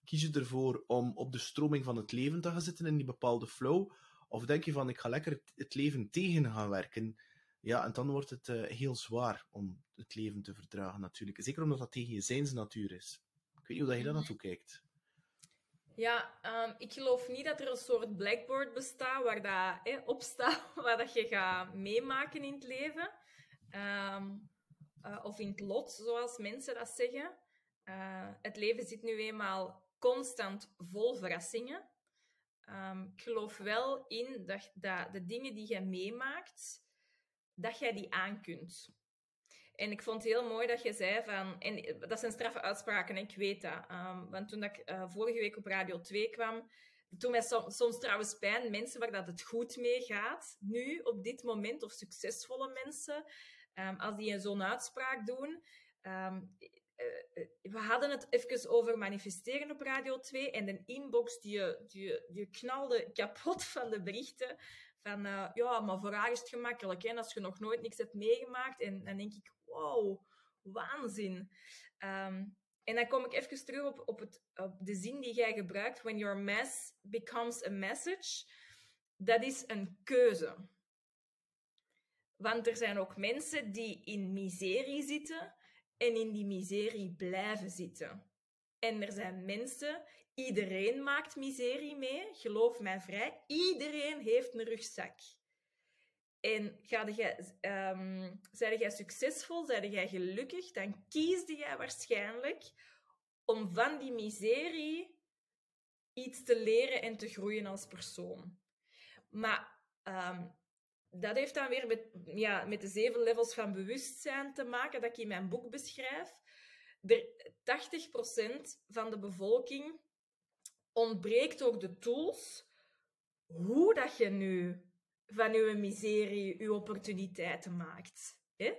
kies je ervoor om op de stroming van het leven te gaan zitten in die bepaalde flow, of denk je van ik ga lekker het leven tegen gaan werken. Ja, en dan wordt het uh, heel zwaar om het leven te verdragen natuurlijk. Zeker omdat dat tegen je zijnsnatuur is. Ik weet niet hoe dat je daar naartoe kijkt. Ja, um, ik geloof niet dat er een soort blackboard bestaat waar dat eh, op staat waar dat je gaat meemaken in het leven. Um, uh, of in het lot, zoals mensen dat zeggen. Uh, het leven zit nu eenmaal constant vol verrassingen. Um, ik geloof wel in dat, dat de dingen die je meemaakt, dat jij die aankunt. En ik vond het heel mooi dat je zei van... En dat zijn straffe uitspraken, ik weet dat. Um, want toen ik uh, vorige week op Radio 2 kwam... Toen mij soms, trouwens pijn, mensen waar dat het goed mee gaat, nu, op dit moment, of succesvolle mensen, um, als die zo'n uitspraak doen... we hadden het even over manifesteren op Radio 2 en de inbox die, die, die knalde kapot van de berichten van, uh, ja, maar voor haar is het gemakkelijk, als je nog nooit niks hebt meegemaakt. En dan denk ik, wow, waanzin. Um, en dan kom ik even terug op, op, het, op de zin die jij gebruikt, when your mess becomes a message. Dat is een keuze. Want er zijn ook mensen die in miserie zitten en in die miserie blijven zitten. En er zijn mensen, iedereen maakt miserie mee, geloof mij vrij, iedereen heeft een rugzak. En ga jij, um, zijde jij succesvol, zijde jij gelukkig, dan kiesde jij waarschijnlijk om van die miserie iets te leren en te groeien als persoon. Maar um, dat heeft dan weer met, ja, met de zeven levels van bewustzijn te maken dat ik in mijn boek beschrijf. Er, 80% van de bevolking ontbreekt ook de tools hoe dat je nu van je miserie je opportuniteiten maakt. Hè?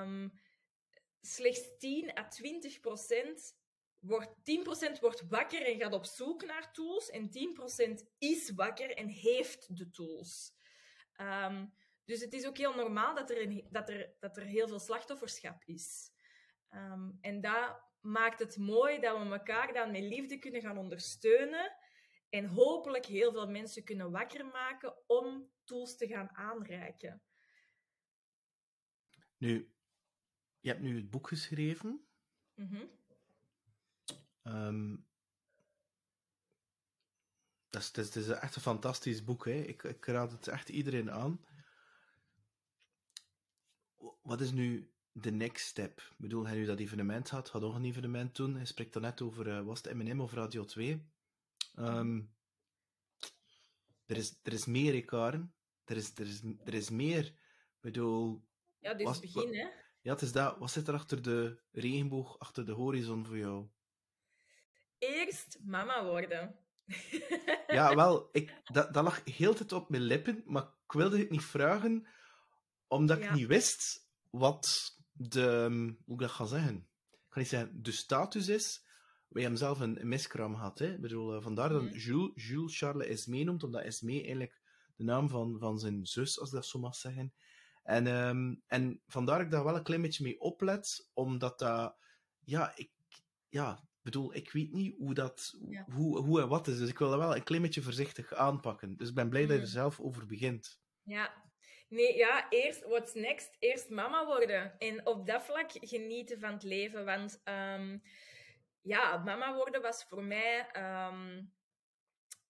Um, slechts 10 à 20 procent wordt, 10% wordt wakker en gaat op zoek naar tools en 10% is wakker en heeft de tools. Um, dus het is ook heel normaal dat er, een, dat er, dat er heel veel slachtofferschap is. Um, en dat maakt het mooi dat we elkaar dan met liefde kunnen gaan ondersteunen en hopelijk heel veel mensen kunnen wakker maken om tools te gaan aanreiken. Nu, je hebt nu het boek geschreven. Mm -hmm. um, dat is, het, is, echt een fantastisch boek. Hè? Ik, ik raad het echt iedereen aan. Wat is nu de next step? Ik bedoel, hij nu dat evenement had, had nog een evenement doen. Hij spreekt dan net over, uh, was het M&M of Radio 2? Um, er, is, er is meer, Ikaren. Er is, er, is, er is meer. Ik bedoel... Ja, dit is het begin, hè? Ja, het is dat. Wat zit er achter de regenboog, achter de horizon voor jou? Eerst mama worden. Ja, wel, ik, dat, dat lag heel tijd op mijn lippen, maar ik wilde het niet vragen, omdat ik niet wist wat de, hoe ik dat ga zeggen. Ik kan niet zeggen, de status is. Wij hebben zelf een miskram gehad. Hè? Ik bedoel, eh, vandaar dat mhm. Jules, Jules Charles Esmee noemt, omdat Esmee eigenlijk de naam van, van zijn zus, als ik dat zo mag zeggen. En, um, en vandaar dat ik daar wel een klein beetje mee oplet, omdat dat, ja, ik, ja, bedoel, ik weet niet hoe dat, hoe, hoe en wat is, dus ik wil dat wel een klein beetje voorzichtig aanpakken. Dus ik ben blij dat je er zelf over begint. Ja, Nee, ja, eerst, what's next? Eerst mama worden. En op dat vlak genieten van het leven. Want um, ja, mama worden was voor mij um,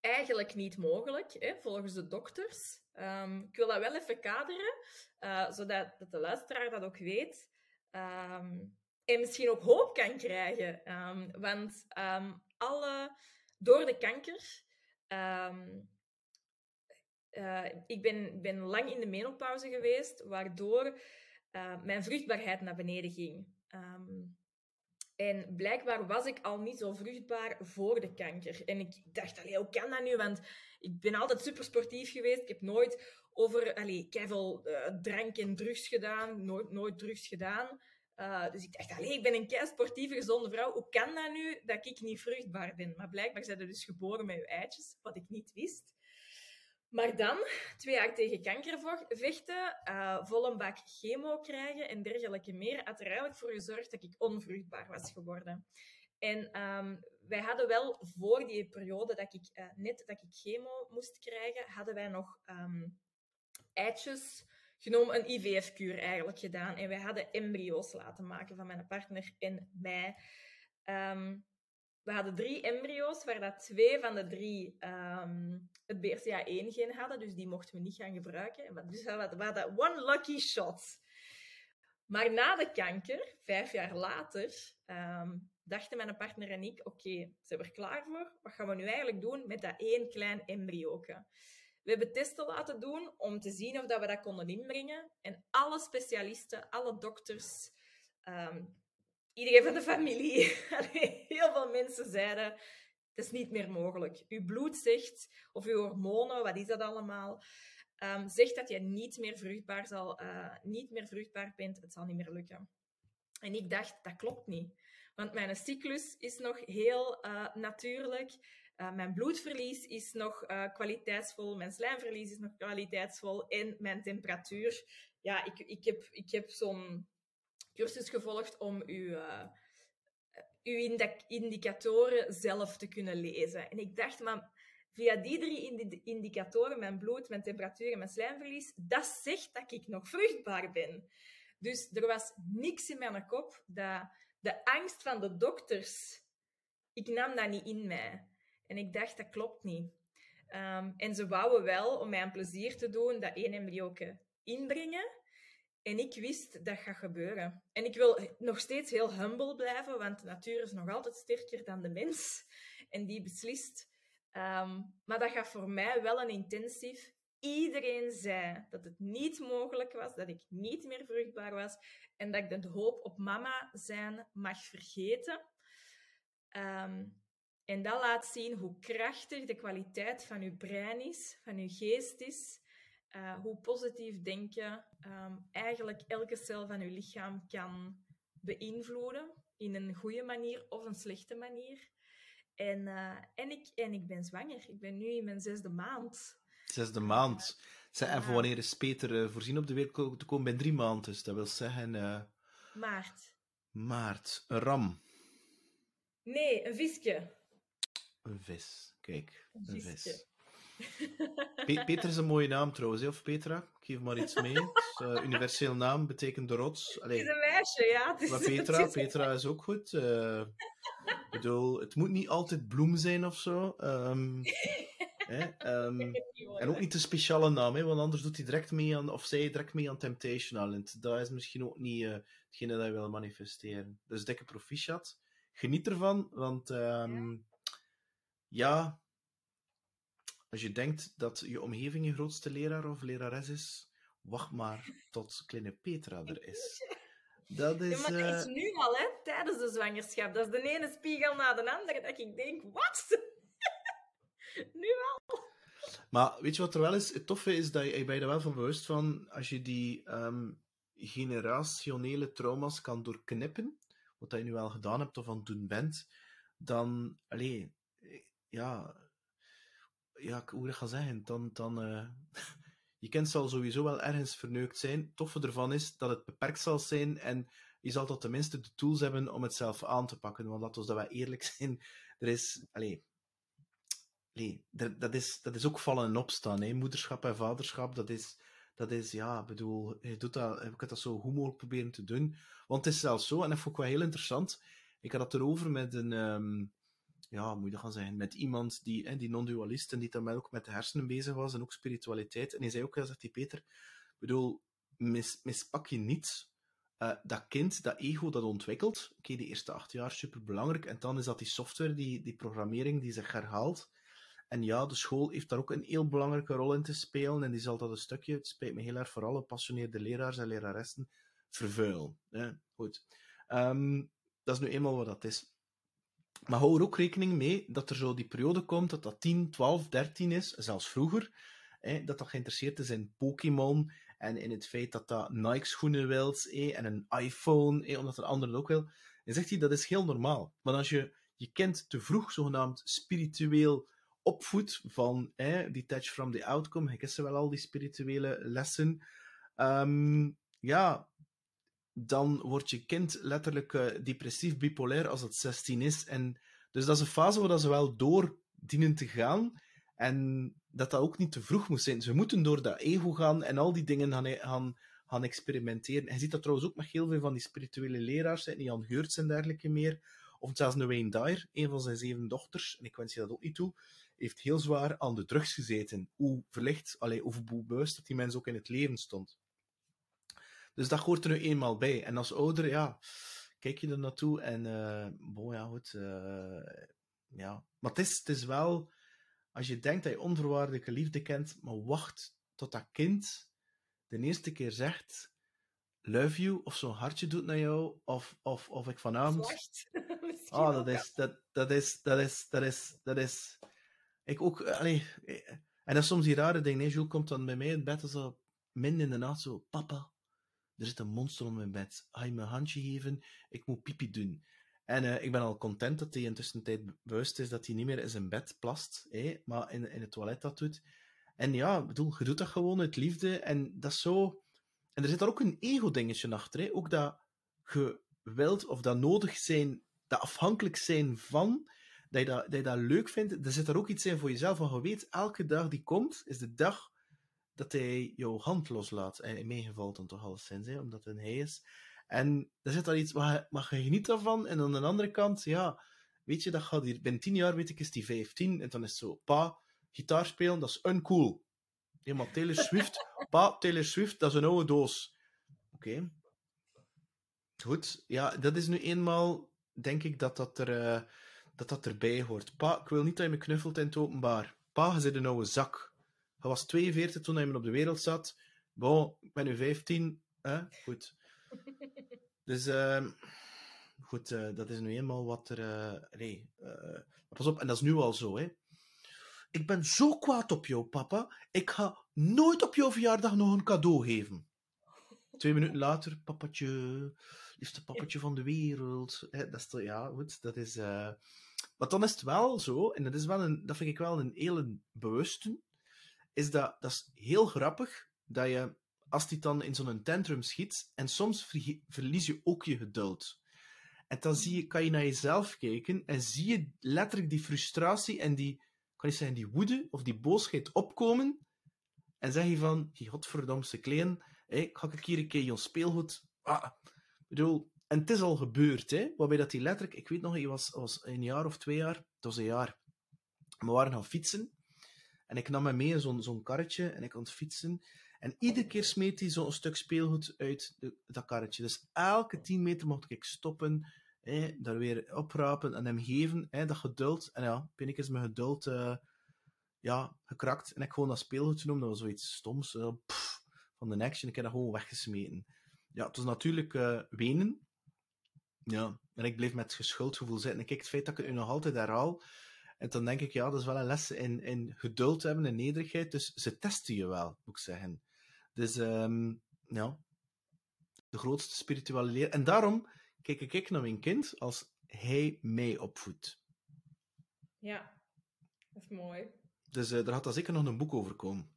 eigenlijk niet mogelijk, hè, volgens de dokters. Um, ik wil dat wel even kaderen, uh, zodat dat de luisteraar dat ook weet. Um, en misschien ook hoop kan krijgen. want alle, door de kanker ehm, eh, ik ben, ben lang in de menopauze geweest, waardoor uh, mijn vruchtbaarheid naar beneden ging. En blijkbaar was ik al niet zo vruchtbaar voor de kanker. En ik dacht, allee, hoe kan dat nu? Want ik ben altijd super sportief geweest. Ik heb nooit over allee, veel uh, drank en drugs gedaan. Nooit, nooit drugs gedaan. Uh, dus ik dacht, allee, ik ben een kei sportieve, gezonde vrouw. Hoe kan dat nu dat ik niet vruchtbaar ben? Maar blijkbaar zijn er dus geboren met uw eitjes, wat ik niet wist. Maar dan, twee jaar tegen kanker vechten, uh, vol een bak chemo krijgen en dergelijke meer, had er eigenlijk voor gezorgd dat ik onvruchtbaar was geworden. En um, wij hadden wel voor die periode dat ik uh, net dat ik chemo moest krijgen, hadden wij nog um, eitjes genomen, een IVF-kuur eigenlijk gedaan. En wij hadden embryo's laten maken van mijn partner en mij. Um, we hadden drie embryo's, waar dat twee van de drie um, het BRCA1-gen hadden, dus die mochten we niet gaan gebruiken. Dus we hadden one lucky shot. Maar na de kanker, vijf jaar later, um, dachten mijn partner en ik, oké, okay, zijn we er klaar voor? Wat gaan we nu eigenlijk doen met dat één klein embryoke? We hebben testen laten doen om te zien of dat we dat konden inbrengen. En alle specialisten, alle dokters, um, iedereen van de familie, heel veel mensen zeiden, het is niet meer mogelijk. Uw bloed zegt, of uw hormonen, wat is dat allemaal, um, zegt dat je niet meer vruchtbaar, zal, uh, niet meer vruchtbaar bent, het zal niet meer lukken. En ik dacht, dat klopt niet. Want mijn cyclus is nog heel uh, natuurlijk. Uh, mijn bloedverlies is nog uh, kwaliteitsvol. Mijn slijmverlies is nog kwaliteitsvol. En mijn temperatuur. Ja, ik, ik heb, ik heb zo'n cursus gevolgd om uw, uh, uw indicatoren zelf te kunnen lezen. En ik dacht, maar via die drie indicatoren, mijn bloed, mijn temperatuur en mijn slijmverlies, dat zegt dat ik nog vruchtbaar ben. Dus er was niks in mijn kop dat de angst van de dokters, ik nam dat niet in mij. En ik dacht, dat klopt niet. Um, en ze wouden wel, om mij een plezier te doen, dat één embryo inbrengen. En ik wist dat gaat gebeuren. En ik wil nog steeds heel humble blijven, want de natuur is nog altijd sterker dan de mens. En die beslist. Um, maar dat gaat voor mij wel een intensief. Iedereen zei dat het niet mogelijk was, dat ik niet meer vruchtbaar was en dat ik de hoop op mama zijn mag vergeten. Um, en dat laat zien hoe krachtig de kwaliteit van uw brein is, van uw geest is. Uh, hoe positief denken um, eigenlijk elke cel van uw lichaam kan beïnvloeden. In een goede manier of een slechte manier. En, uh, en, ik, en ik ben zwanger. Ik ben nu in mijn zesde maand. Zesde maand. Zij, en voor wanneer is Peter uh, voorzien op de wereld te komen? Bij drie maanden. Dus dat wil zeggen... Maart. Maart. Een ram. Nee, een visje. Een vis. Kijk, een, vis. Peter is een mooie naam trouwens, of Petra? Ik geef maar iets mee. Dus, uh, universeel naam betekent de rots. Allee, het is een meisje, ja. Is, maar Petra, Petra is ook goed. Uh, ik bedoel, het moet niet altijd bloem zijn of zo. Um, hè, um, en ook niet een speciale naam, hè, want anders doet hij direct mee aan, of zij direct mee aan Temptation Island. Dat is misschien ook niet uh, hetgene dat je wil manifesteren. Dus dikke proficiat. Geniet ervan, want um, ja. Ja als je denkt dat je omgeving je grootste leraar of lerares is, wacht maar tot kleine Petra er is. Dat is, ja, maar dat is nu al, hè, tijdens de zwangerschap. Dat is de ene spiegel na de andere dat ik denk, wat? nu al. Maar weet je wat er wel is? Het toffe is dat je, je er wel van bewust van, als je die um, generationele trauma's kan doorknippen, wat je nu al gedaan hebt of aan het doen bent, dan, alleen, ja, ja, hoe dat gaan zeggen, dan, dan uh, je kind zal sowieso wel ergens verneukt zijn. Het toffe ervan is dat het beperkt zal zijn en je zal tot tenminste de tools hebben om het zelf aan te pakken. Want laten we dat wel eerlijk zijn, er is, allez, allez, dat, is, dat is ook vallen en opstaan. Hè. Moederschap en vaderschap, dat is, dat is, ja, bedoel, je doet dat, ik heb dat zo goed mogelijk proberen te doen. Want het is zelfs zo, en dat vond ik wel heel interessant. Ik had het erover met een, um, ja, moet je dat gaan zeggen, met iemand die, die non-dualist en die dan ook met de hersenen bezig was en ook spiritualiteit. En hij zei ook, zegt die Peter, bedoel, mis, mispak je niet uh, dat kind, dat ego dat ontwikkelt. Oké, de eerste acht jaar super belangrijk. En dan is dat die software, die, die programmering die zich herhaalt. En ja, de school heeft daar ook een heel belangrijke rol in te spelen. En die zal dat een stukje, het spijt me heel erg voor alle passioneerde leraars en leraressen, vervuilen. Goed. Ehm, dat is nu eenmaal wat dat is. Maar hou er ook rekening mee dat er zo die periode komt dat dat 10, 12, 13 is, zelfs vroeger, dat dat geïnteresseerd is in Pokémon en in het feit dat dat Nike-schoenen wilt en een iPhone, omdat een ander het ook wil. En zegt hij, dat is heel normaal. Maar als je je kind te vroeg zogenaamd spiritueel opvoedt van hè, detach from the outcome, ik ze wel al die spirituele lessen, ehm, ja, dan wordt je kind letterlijk uh, depressief, bipolair als het 16 is. En dus dat is een fase waar ze wel door dienen te gaan. En dat dat ook niet te vroeg moet zijn. Ze moeten door dat ego gaan en al die dingen gaan, gaan, gaan experimenteren. En je ziet dat trouwens ook met heel veel van die spirituele leraars, die Jan Geurts en dergelijke meer. Of zelfs Wayne Dyer, een van zijn zeven dochters, en ik wens je dat ook niet toe, heeft heel zwaar aan de drugs gezeten. Hoe verlicht, allee, hoe bewust dat die mens ook in het leven stond. Dus dat hoort er nu eenmaal bij. En als ouder, ja, kijk je er naartoe en, uh, bon, ja, goed. Uh, ja. Maar het is, het is wel, als je denkt dat je onvoorwaardelijke liefde kent, maar wacht tot dat kind de eerste keer zegt, love you, of zo'n hartje doet naar jou, of, of, of ik vanavond... oh, dat is, dat, dat is, dat is, dat is, dat is... Ik ook, allee, en dat is soms die rare ding, nee, Jules komt dan bij mij in bed en zo, min in de nacht, zo, papa, er zit een monster om mijn bed. Ga je me een handje geven? Ik moet pipi doen. En uh, ik ben al content dat hij intussen tijd bewust is dat hij niet meer in zijn bed plast, maar in, in het toilet dat doet. En ja, bedoel, je doet dat gewoon uit liefde. En dat is zo... En er zit daar ook een ego-dingetje achter. Ook dat je wilt of dat nodig zijn, dat afhankelijk zijn van, dat je dat, dat, je dat leuk vindt. Er zit er ook iets in voor jezelf, want je weet, elke dag die komt, is de dag dat hij jouw hand loslaat. En in mijn geval dan toch al sinds, hè, omdat het een hij is. En er zit daar iets, maar, maar je geniet daarvan. En aan de andere kant, ja, weet je, dat gaat hier, binnen tien jaar weet ik, is die 15. En dan is het zo, pa, gitaar spelen, dat is uncool. Helemaal Taylor Swift, pa, Taylor Swift, dat is een oude doos. Oké. Goed, ja, dat is nu eenmaal, denk ik, dat dat, er, uh, dat dat erbij hoort. Pa, ik wil niet dat je me knuffelt in het openbaar. Pa, je zit een oude zak. Hij was 42 toen hij op de wereld zat. Bon, ik ben nu 15. Hè? Goed. Dus, uh, goed, uh, dat is nu eenmaal wat er... Uh, nee, uh, pas op, en dat is nu al zo, hè. Ik ben zo kwaad op jou, papa. Ik ga nooit op jouw verjaardag nog een cadeau geven. Twee minuten later, papatje, liefste papatje van de wereld. Hè, dat is, ja, goed, dat is... Maar dan is het wel zo, en dat, is wel een, dat vind ik wel een hele bewuste, is dat, dat is heel grappig dat je, als die dan in zo'n tantrum schiet, en soms verlies je ook je geduld. En dan zie je, kan je naar jezelf kijken en zie je letterlijk die frustratie en die, kan je zeggen, die woede of die boosheid opkomen. En zeg je van, die godverdomste klein, hé, ga ik hier een keer je speelgoed... Ah, bedoel, en het is al gebeurd, hè, waarbij dat die letterlijk, ik weet nog, je was, was een jaar of twee jaar, het was een jaar, we waren gaan fietsen, en ik nam hem mee zo'n zo'n karretje en ik kon fietsen. En iedere keer smeet hij zo'n stuk speelgoed uit de, dat karretje. Dus elke tien meter mocht ik stoppen, hè, daar weer oprapen en hem geven. Hè, dat geduld. En ja, ik eens mijn geduld uh, ja, gekrakt. En ik gewoon dat speelgoed genoemd. Dat was zoiets stoms. Pff, van de action. Ik heb dat gewoon weggesmeten. Ja, het was natuurlijk uh, wenen. Ja, en ik bleef met geschuldgevoel zitten. En kijk, het feit dat ik het nu nog altijd herhaal, en dan denk ik, ja, dat is wel een les in, in geduld hebben en nederigheid. Dus ze testen je wel, moet ik zeggen. Dus, um, ja, de grootste spirituele leer. En daarom kijk ik naar mijn kind als hij mij opvoedt. Ja, dat is mooi. Dus uh, daar had dan zeker nog een boek over komen.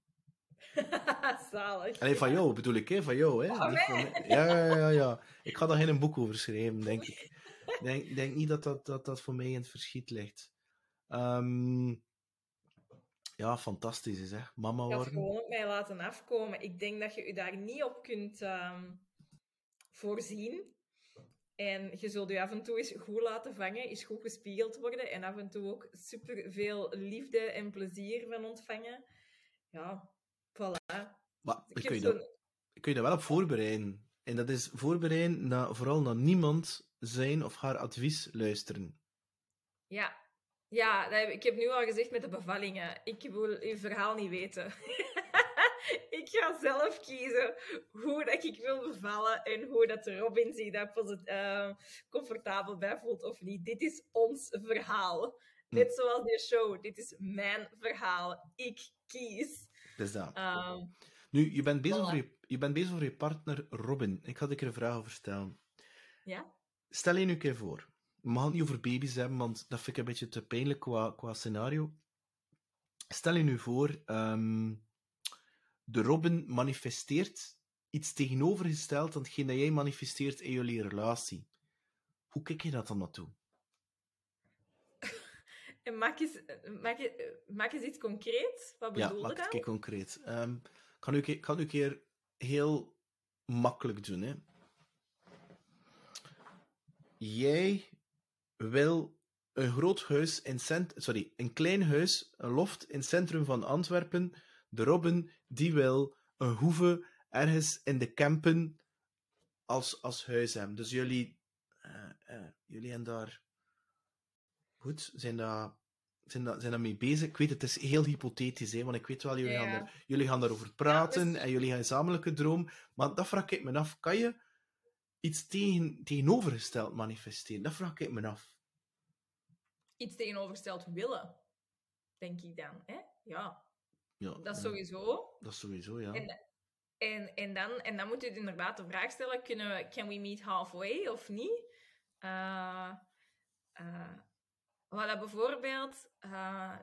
Zalig. Alleen van jou bedoel ik, hè? Van jou, hè? Oh, van... ja, ja, ja, ja. Ik ga daar geen boek over schrijven, denk ik. Ik denk, denk niet dat dat, dat dat voor mij in het verschiet ligt. Um, ja, fantastisch is, hè. Mama worden. Dat gewoon op mij laten afkomen. Ik denk dat je je daar niet op kunt um, voorzien. En je zult je af en toe eens goed laten vangen, eens goed gespiegeld worden en af en toe ook super veel liefde en plezier van ontvangen. Ja, voilà. Maar ik kun, je dat, kun je daar wel op voorbereiden. En dat is voorbereiden naar, vooral naar niemand zijn of haar advies luisteren. Ja, Ja, heb- ik heb nu al gezegd met de bevallingen. Ik wil uw verhaal niet weten. ik ga zelf kiezen hoe dat ik wil bevallen en hoe dat de Robin zich daar eh, comfortabel bij voelt of niet. Dit is ons verhaal. Net zoals die show. Dit is mijn verhaal. Ik kies. Dus dat. Ehm, Nu, je bent, bezig Voilà. over je, je bent bezig je partner Robin. Ik had ik er een vraag over stellen. ja? Stel je nu een keer voor. Gaan het niet over baby's hebben, want dat vind ik een beetje te pijnlijk qua, qua scenario. Stel je nu voor, ehm, de Robin manifesteert iets tegenovergesteld aan hetgeen dat jij manifesteert in jullie relatie. Hoe kijk je dat dan naartoe? En maak eens, maak, je- maak eens iets concreets. Wat Ja, bedoel je maak het een dan? keer concreet. Ehm, ik ga nu een keer- ik ga het nu een keer heel makkelijk doen. Hè. Jij wil een groot huis in cent sorry, een klein huis, een loft in het centrum van Antwerpen. De Robin die wil een hoeve ergens in de Kempen als, als huis hebben. Dus jullie, eh, eh, jullie hebben daar goed, zijn daar, zijn daar, zijn daar mee bezig. Ik weet, het is heel hypothetisch, hè, want ik weet wel, jullie, Ja. gaan, daar, jullie gaan daarover praten dus- en jullie gaan een gezamenlijke droom. Maar dat vraag ik me af. Kan je iets tegen, tegenovergesteld manifesteren? Dat vraag ik me af. Iets tegenovergesteld willen, denk ik dan. Hè? Ja, Ja, dat is sowieso. dat is sowieso, ja. En- En, en, dan, en dan moet je inderdaad de vraag stellen, kunnen we, can we meet halfway of niet? Eh eh, wat dat bijvoorbeeld eh,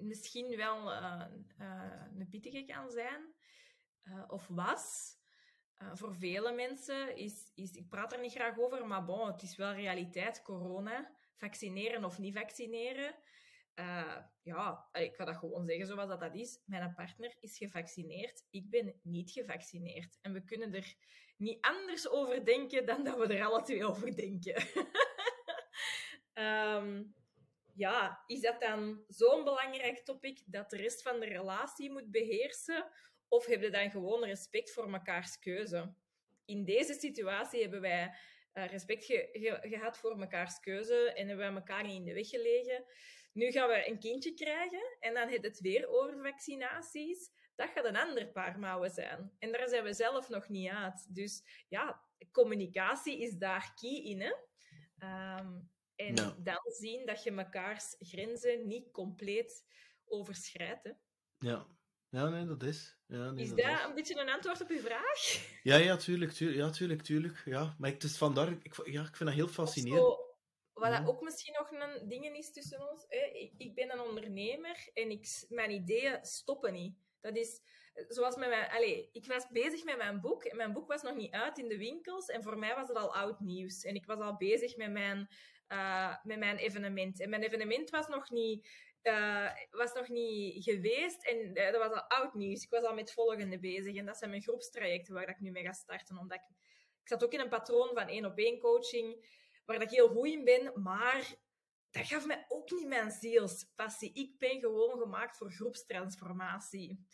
misschien wel een pittige kan zijn, of was. Eh, voor vele mensen is, is, ik praat er niet graag over, maar bon, het is wel realiteit, corona. Vaccineren of niet vaccineren. Eh, ja, ik ga dat gewoon zeggen zoals dat, dat is. Mijn partner is gevaccineerd, ik ben niet gevaccineerd. En we kunnen er niet anders over denken dan dat we er alle twee over denken. Ehm, ja, is dat dan zo'n belangrijk topic dat de rest van de relatie moet beheersen? Of heb je dan gewoon respect voor mekaars keuze? In deze situatie hebben wij eh, respect ge- ge- gehad voor mekaars keuze en hebben wij elkaar niet in de weg gelegen. Nu gaan we een kindje krijgen en dan heeft het weer over vaccinaties. Dat gaat een ander paar mouwen zijn. En daar zijn we zelf nog niet uit. Dus ja, communicatie is daar key in. Hè? Ehm, en dan zien dat je mekaars grenzen niet compleet overschrijdt. Hè? Ja. Ja, nee, dat is. Ja, nee, Is dat dat is. een beetje een antwoord op uw vraag? Ja, ja, tuurlijk, tuurlijk, ja, tuurlijk, tuurlijk. Ja, maar ik, dus vandaar, ik, ja, ik vind dat heel fascinerend. zo, wat Ja. dat ook misschien nog een ding is tussen ons. Hè? Ik, ik ben een ondernemer en ik, mijn ideeën stoppen niet. Dat is zoals met mijn. Allez, ik was bezig met mijn boek en mijn boek was nog niet uit in de winkels. En voor mij was het al oud nieuws. En ik was al bezig met mijn, eh, met mijn evenement. En mijn evenement was nog niet. Eh, was nog niet geweest en eh, dat was al oud nieuws. Ik was al met volgende bezig en dat zijn mijn groepstrajecten waar dat ik nu mee ga starten. Omdat ik, zat ook in een patroon van één op één coaching waar dat ik heel goed in ben, maar dat gaf mij ook niet mijn zielspassie. Ik ben gewoon gemaakt voor groepstransformatie.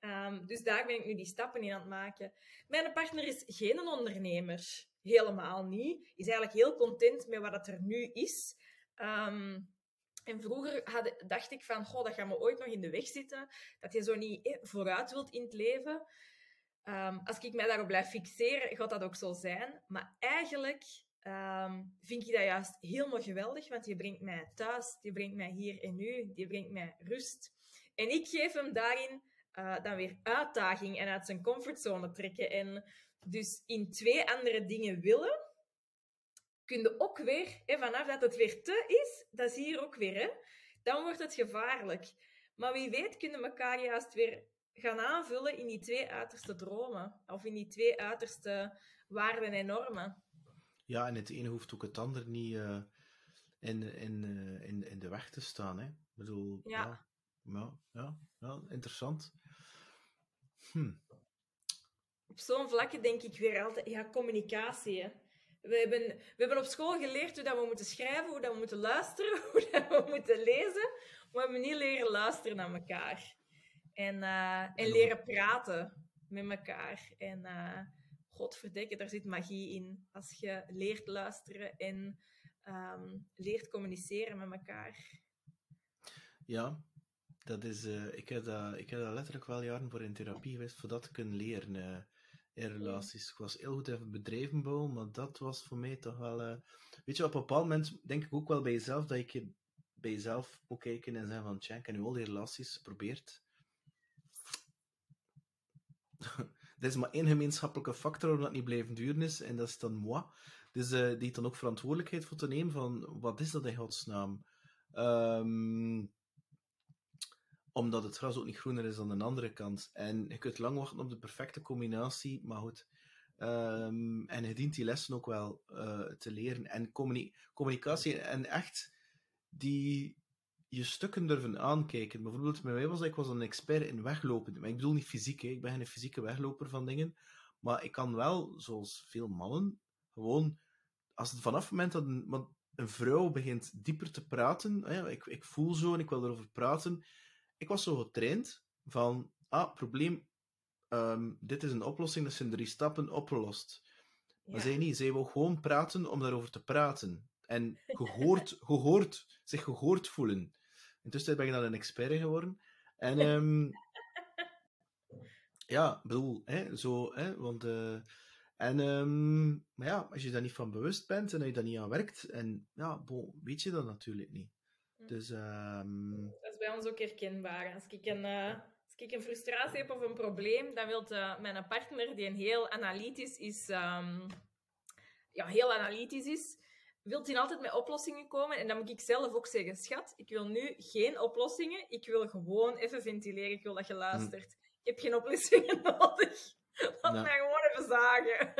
Ehm, dus daar ben ik nu die stappen in aan het maken. Mijn partner is geen ondernemer. Helemaal niet. Is eigenlijk heel content met wat het er nu is. Ehm, en vroeger had, dacht ik van, goh, dat gaat me ooit nog in de weg zitten. Dat je zo niet vooruit wilt in het leven. Ehm, als ik mij daarop blijf fixeren, gaat dat ook zo zijn. Maar eigenlijk ehm, vind ik dat juist helemaal geweldig, want je brengt mij thuis, die brengt mij hier en nu, die brengt mij rust. En ik geef hem daarin eh, dan weer uitdaging en uit zijn comfortzone trekken. En dus in twee andere dingen willen, kun je ook weer, hè, vanaf dat het weer te is, dat is hier ook weer, hè, dan wordt het gevaarlijk. Maar wie weet kunnen elkaar juist weer gaan aanvullen in die twee uiterste dromen. Of in die twee uiterste waarden en normen. Ja, en het ene hoeft ook het ander niet eh, in, in, eh, in, in de weg te staan. Hè? Ik bedoel, Ja. ja, ja, ja, interessant. Hm. Op zo'n vlakke denk ik weer altijd, ja, communicatie. Hè. We hebben, we hebben op school geleerd hoe dat we moeten schrijven, hoe dat we moeten luisteren, hoe dat we moeten lezen. Maar we hebben niet leren luisteren naar elkaar. En, eh, en En leren praten met elkaar. En eh godverdikke, daar zit magie in. Als je leert luisteren en ehm, leert communiceren met elkaar. Ja, dat is, eh, ik, heb dat, ik heb dat letterlijk wel jaren voor in therapie geweest, voor dat te kunnen leren in relaties. Ik was heel goed even bedrijven bouwen, maar dat was voor mij toch wel... eh, Weet je, op een bepaald moment denk ik ook wel bij jezelf, dat je bij jezelf ook kijken en zeggen van, tja, ik heb nu al die relaties geprobeerd. er is maar één gemeenschappelijke factor waarom dat niet blijven duren is, en dat is dan moi. Dus eh, die dan ook verantwoordelijkheid voor te nemen van, wat is dat in godsnaam? Ehm omdat het gras ook niet groener is aan de andere kant. En je kunt lang wachten op de perfecte combinatie, maar goed. Ehm, en je dient die lessen ook wel eh, te leren. En communi- communicatie en echt die je stukken durven aankijken. Bijvoorbeeld, bij mij was ik was een expert in weglopen. Maar ik bedoel niet fysiek, hè. ik ben geen fysieke wegloper van dingen. Maar ik kan wel, zoals veel mannen, gewoon, als het vanaf het moment dat een, vrouw begint dieper te praten, ik, ik voel zo en ik wil erover praten, ik was zo getraind van, ah, probleem, ehm, dit is een oplossing, dat in drie stappen opgelost. Maar Ja. zij niet, zij wil gewoon praten om daarover te praten. En gehoord, gehoord, zich gehoord voelen. Intussen ben ik dan een expert geworden. En ehm, ja, bedoel, hè, zo, hè, want... eh, en, ehm, maar ja, als je daar niet van bewust bent en dat je daar niet aan werkt, en ja, bon, weet je dat natuurlijk niet. Hm. Dus, ehm, Dat is bij ons ook herkenbaar. Als ik een, eh, als ik een frustratie heb of een probleem, dan wil mijn partner, die een heel analytisch is, ehm, ja, heel analytisch is, wil hij altijd met oplossingen komen. En dan moet ik zelf ook zeggen, schat, ik wil nu geen oplossingen. Ik wil gewoon even ventileren. Ik wil dat je luistert. Ik heb geen oplossingen nodig. Laat Ja. mij gewoon even zagen.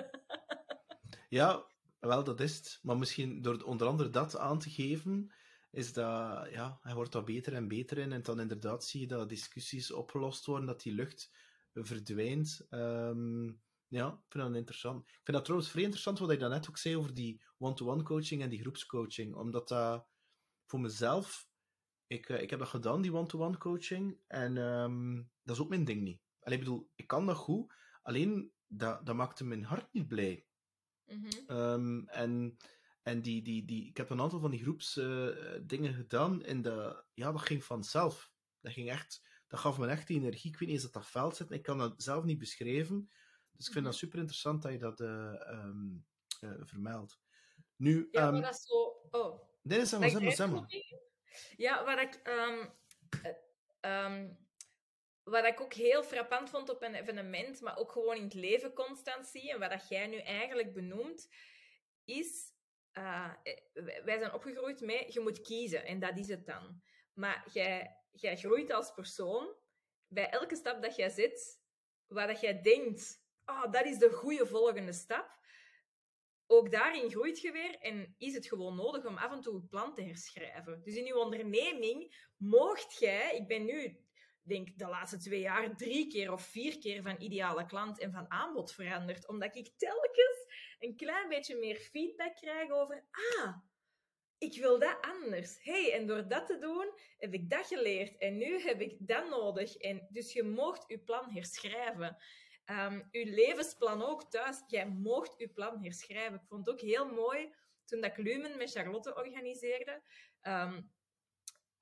Ja, wel, dat is het. Maar misschien door onder andere dat aan te geven, is dat, ja, hij wordt daar beter en beter in. En dan inderdaad zie je dat discussies opgelost worden, dat die lucht verdwijnt. Ehm, ja, ik vind dat interessant. Ik vind dat trouwens vrij interessant wat je daarnet ook zei over die one-to-one coaching en die groepscoaching. Omdat dat voor mezelf, ik, eh, ik heb dat gedaan, die one-to-one coaching. En ehm, dat is ook mijn ding niet. Allee, ik bedoel, ik kan dat goed, alleen dat, dat maakte mijn hart niet blij. Mhm. Ehm, en en die, die, die, ik heb een aantal van die groepsdingen dingen gedaan en dat, ja, dat ging vanzelf. Dat, ging echt, dat gaf me echt die energie. Ik weet niet eens dat dat veld zit. Ik kan dat zelf niet beschrijven. Dus ik vind dat super interessant dat je dat eh, ehm, eh, vermeldt. Nu, Ja, maar dat is zo... Oh. nee, zeg maar, zeg zeg? Ja, wat ik, eh, ehm, wat ik ook heel frappant vond op een evenement, maar ook gewoon in het leven constant zie, en wat dat jij nu eigenlijk benoemt, is... eh, wij zijn opgegroeid met, je moet kiezen, en dat is het dan. Maar jij, jij groeit als persoon, bij elke stap dat jij zet, waar dat jij denkt, oh, dat is de goede volgende stap, ook daarin groeit je weer en is het gewoon nodig om af en toe je plan te herschrijven. Dus in je onderneming moogt jij, ik ben nu, denk de laatste twee jaar, drie keer of vier keer van ideale klant en van aanbod veranderd, omdat ik telkens een klein beetje meer feedback krijg over, ah, ik wil dat anders. hey, en door dat te doen, heb ik dat geleerd en nu heb ik dat nodig. En dus je moogt je plan herschrijven. Um, uw levensplan ook thuis. Jij moogt uw plan herschrijven. Ik vond het ook heel mooi toen dat ik Lumen met Charlotte organiseerde. Um,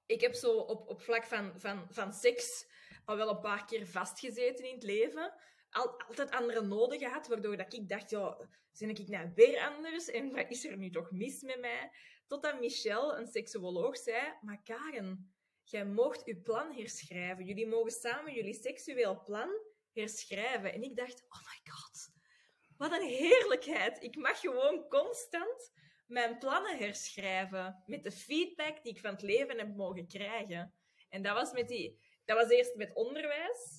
ik heb zo op, op vlak van, van, van seks al wel een paar keer vastgezeten in het leven. Al, altijd andere noden gehad, waardoor dat ik dacht, ja, ben ik nou weer anders? En wat is er nu toch mis met mij? Totdat Michel, een seksuoloog, zei, maar Karen, jij moogt uw plan herschrijven. Jullie mogen samen jullie seksueel plan herschrijven. En ik dacht, oh my god, wat een heerlijkheid. Ik mag gewoon constant mijn plannen herschrijven met de feedback die ik van het leven heb mogen krijgen. En dat was, met die, dat was eerst met onderwijs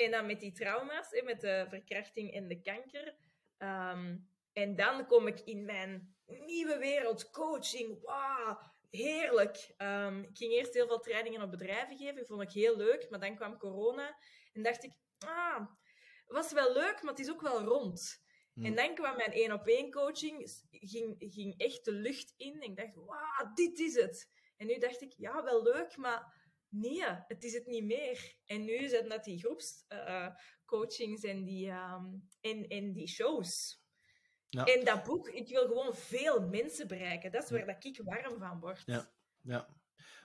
en dan met die trauma's, met de verkrachting en de kanker. Um, en dan kom ik in mijn nieuwe wereld, coaching, wauw, heerlijk. Um, ik ging eerst heel veel trainingen op bedrijven geven, vond ik heel leuk, maar dan kwam corona en dacht ik, ah, was wel leuk, maar het is ook wel rond. Hmm. En dan kwam mijn één-op-één coaching, ging, ging echt de lucht in. En ik dacht, wauw, dit is het. En nu dacht ik, ja, wel leuk, maar nee, het is het niet meer. En nu zijn dat die groepscoachings uh, en, die, um, en, en die shows. Ja. En dat boek, ik wil gewoon veel mensen bereiken. Dat is waar dat ik warm van word. Ja, ja.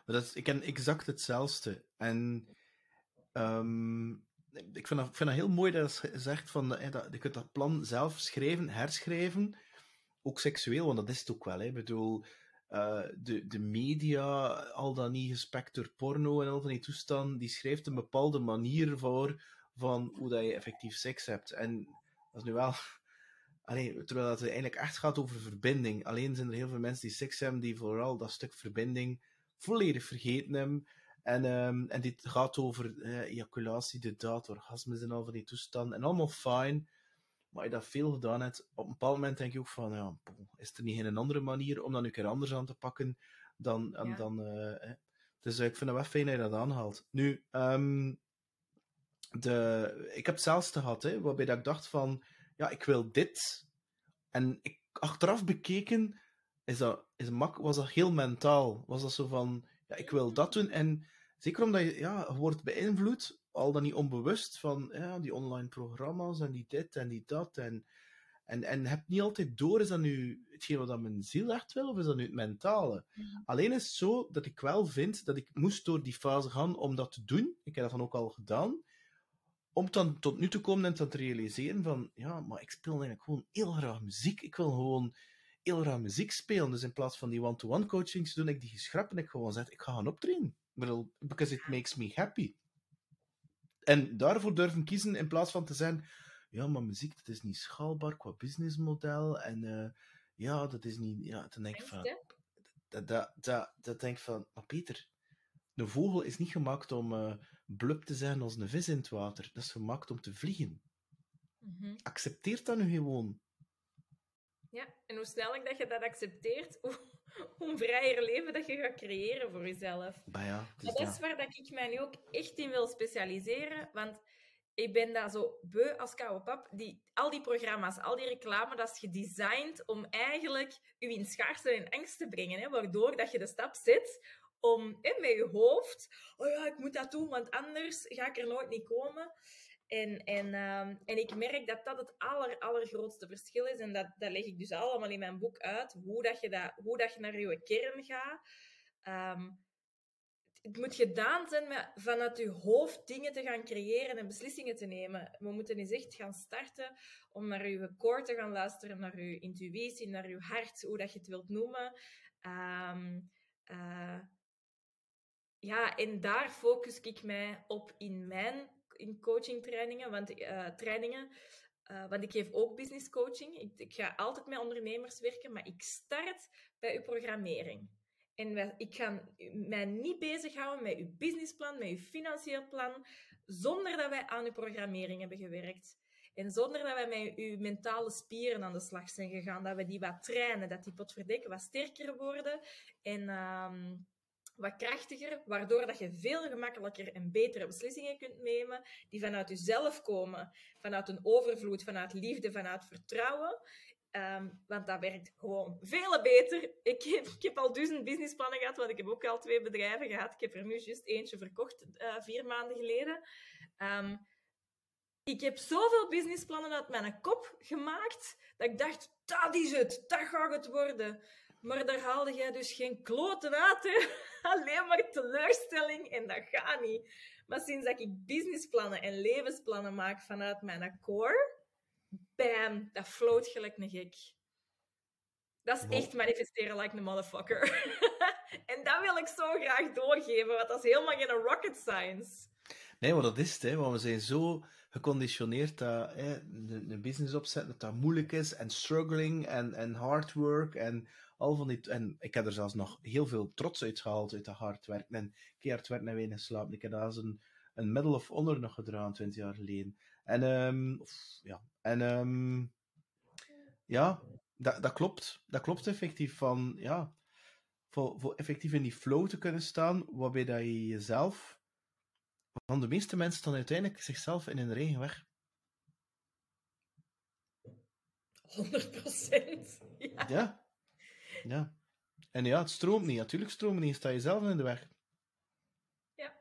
Maar dat is, ik ken exact hetzelfde. En ehm, ik, vind dat, ik vind dat heel mooi dat je zegt van, eh, dat, je kunt dat plan zelf schrijven, herschrijven. Ook seksueel, want dat is het ook wel. Hè. Ik bedoel, uh, de, de media, al dan niet gespekt porno en al van die toestanden, die schrijft een bepaalde manier voor van hoe dat je effectief seks hebt. En dat is nu wel... Allee, terwijl het eigenlijk echt gaat over verbinding. Alleen zijn er heel veel mensen die seks hebben, die vooral dat stuk verbinding volledig vergeten hebben. En, um, en dit gaat over uh, ejaculatie, de daad, orgasmes en al van die toestanden. En allemaal fijn. Maar je dat veel gedaan hebt, op een bepaald moment denk je ook van, ja, is er niet een andere manier om dat nu een keer anders aan te pakken dan... Ja. dan uh, dus ik vind het wel fijn dat je dat aanhaalt. Nu, um, de, ik heb zelfs gehad, hè, waarbij dat ik dacht van, ja, ik wil dit. En ik, achteraf bekeken, is dat, is mak, was dat heel mentaal. Was dat zo van, ja, ik wil dat doen. En zeker omdat je, ja, je wordt beïnvloed, al dan niet onbewust, van ja, die online programma's en die dit en die dat. En, en, en heb niet altijd door, is dat nu hetgeen wat mijn ziel echt wil, of is dat nu het mentale? Alleen is het zo dat ik wel vind dat ik moest door die fase gaan om dat te doen. Ik heb dat dan ook al gedaan om dan tot nu te komen en te realiseren van, ja, maar ik speel eigenlijk gewoon heel graag muziek. Ik wil gewoon heel graag muziek spelen. Dus in plaats van die one-to-one coachings doen, ik die geschrapt en ik gewoon zeg, ik ga gaan optreden. Because it makes me happy. En daarvoor durven kiezen in plaats van te zijn, ja, maar muziek, dat is niet schaalbaar qua businessmodel. En uh, ja, dat is niet, ja, dan denk ik van, dat, dat, dat, dat denk ik van, maar Peter, een vogel is niet gemaakt om uh, blub te zijn als een vis in het water. Dat is gemaakt om te vliegen. Mm -hmm. Accepteer dat nu gewoon. Ja, en hoe sneller dat je dat accepteert, hoe, hoe vrijer leven dat je gaat creëren voor jezelf. Maar ja, dus dat is waar dat ik mij nu ook echt in wil specialiseren, want ik ben daar zo beu als koude pap. Die, al die programma's, al die reclame, dat is gedesigned om eigenlijk je in schaarste en angst te brengen. Hè, waardoor dat je de stap zet om hè, met je hoofd, oh ja, ik moet dat doen, want anders ga ik er nooit niet komen. En, en, um, en ik merk dat dat het aller, allergrootste verschil is. En dat, dat leg ik dus allemaal in mijn boek uit. Hoe dat je, dat, hoe dat je naar je kern gaat. Um, het moet gedaan zijn met vanuit je hoofd dingen te gaan creëren en beslissingen te nemen. We moeten eens echt gaan starten om naar je core te gaan luisteren, naar je intuïtie, naar je hart, hoe dat je het wilt noemen. Um, uh, ja, en daar focus ik mij op in mijn in coaching trainingen, want, uh, trainingen, uh, want ik geef ook business coaching. Ik, ik, ga altijd met ondernemers werken, maar ik start bij uw programmering. En ik ga mij niet bezighouden met uw businessplan, met uw financieel plan, zonder dat wij aan uw programmering hebben gewerkt. En zonder dat wij met uw mentale spieren aan de slag zijn gegaan, dat we die wat trainen, dat die potverdekken wat sterker worden. En... Um, wat krachtiger, waardoor dat je veel gemakkelijker en betere beslissingen kunt nemen, die vanuit jezelf komen, vanuit een overvloed, vanuit liefde, vanuit vertrouwen. Um, want dat werkt gewoon veel beter. Ik heb, ik heb al duizend businessplannen gehad, want ik heb ook al twee bedrijven gehad. Ik heb er nu juist eentje verkocht, uh, vier maanden geleden. Um, ik heb zoveel businessplannen uit mijn kop gemaakt, dat ik dacht, dat is het, dat gaat het worden. Maar daar haalde jij dus geen kloten uit, hè? Alleen maar teleurstelling en dat gaat niet. Maar sinds dat ik businessplannen en levensplannen maak vanuit mijn core, bam, dat floot gelijk een gek. Dat is echt manifesteren like a motherfucker. en dat wil ik zo graag doorgeven, want dat is helemaal geen rocket science. Nee, maar dat is het, hè, want we zijn zo geconditioneerd dat hè, een business opzetten dat dat moeilijk is en struggling en, en hard work en al van die... En ik heb er zelfs nog heel veel trots uit gehaald uit dat hard werken en keihard werken en weinig slaap. Ik heb daar als een, een Medal of Honor nog gedragen, 20 jaar geleden. En, um, of, ja, en um, ja, dat, dat klopt. Dat klopt effectief van, ja, voor, voor effectief in die flow te kunnen staan, waarbij dat je jezelf want de meeste mensen staan uiteindelijk zichzelf in hun eigen weg. 100 procent. Ja. ja. Ja. En ja, het stroomt niet. Natuurlijk stroomt niet. Sta je zelf in de weg. Ja.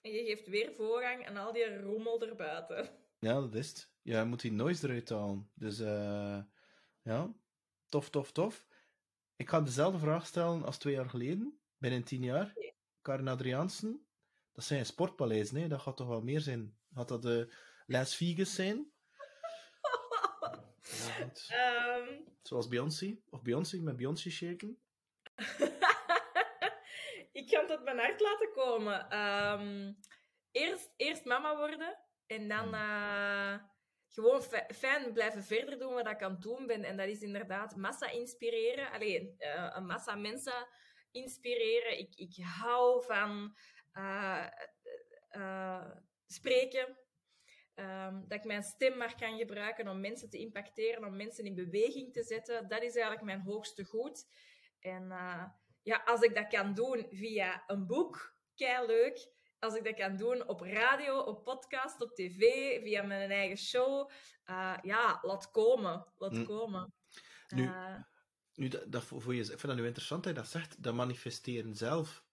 En je geeft weer voorrang aan al die rommel erbuiten. Ja, dat is het. Je moet die noise eruit halen. Dus uh, ja, tof, tof, tof. Ik ga dezelfde vraag stellen als twee jaar geleden, binnen tien jaar. Karen Adriaansen. Dat zijn sportpaleizen, hè? Dat gaat toch wel meer zijn. Gaat dat de Les Vegas zijn? Ja. Ehm, Zoals Beyoncé. Of Beyoncé met Beyoncé shaken. ik kan het op mijn hart laten komen. Ehm, eerst, eerst mama worden. En dan eh, gewoon fi- fijn blijven verder doen wat ik aan het doen ben. En dat is inderdaad massa inspireren. Alleen eh, een massa mensen inspireren. Ik, ik hou van eh, spreken. Ehm, dat ik mijn stem maar kan gebruiken om mensen te impacteren, om mensen in beweging te zetten. Dat is eigenlijk mijn hoogste goed. En eh, ja, als ik dat kan doen via een boek, kei leuk. Als ik dat kan doen op radio, op podcast, op tv, via mijn eigen show. eh, ja, laat komen. Laat Mm. komen. Nu, Eh, Nu, dat, dat voor je, ik vind dat nu interessant dat je dat zegt, dat manifesteren zelf.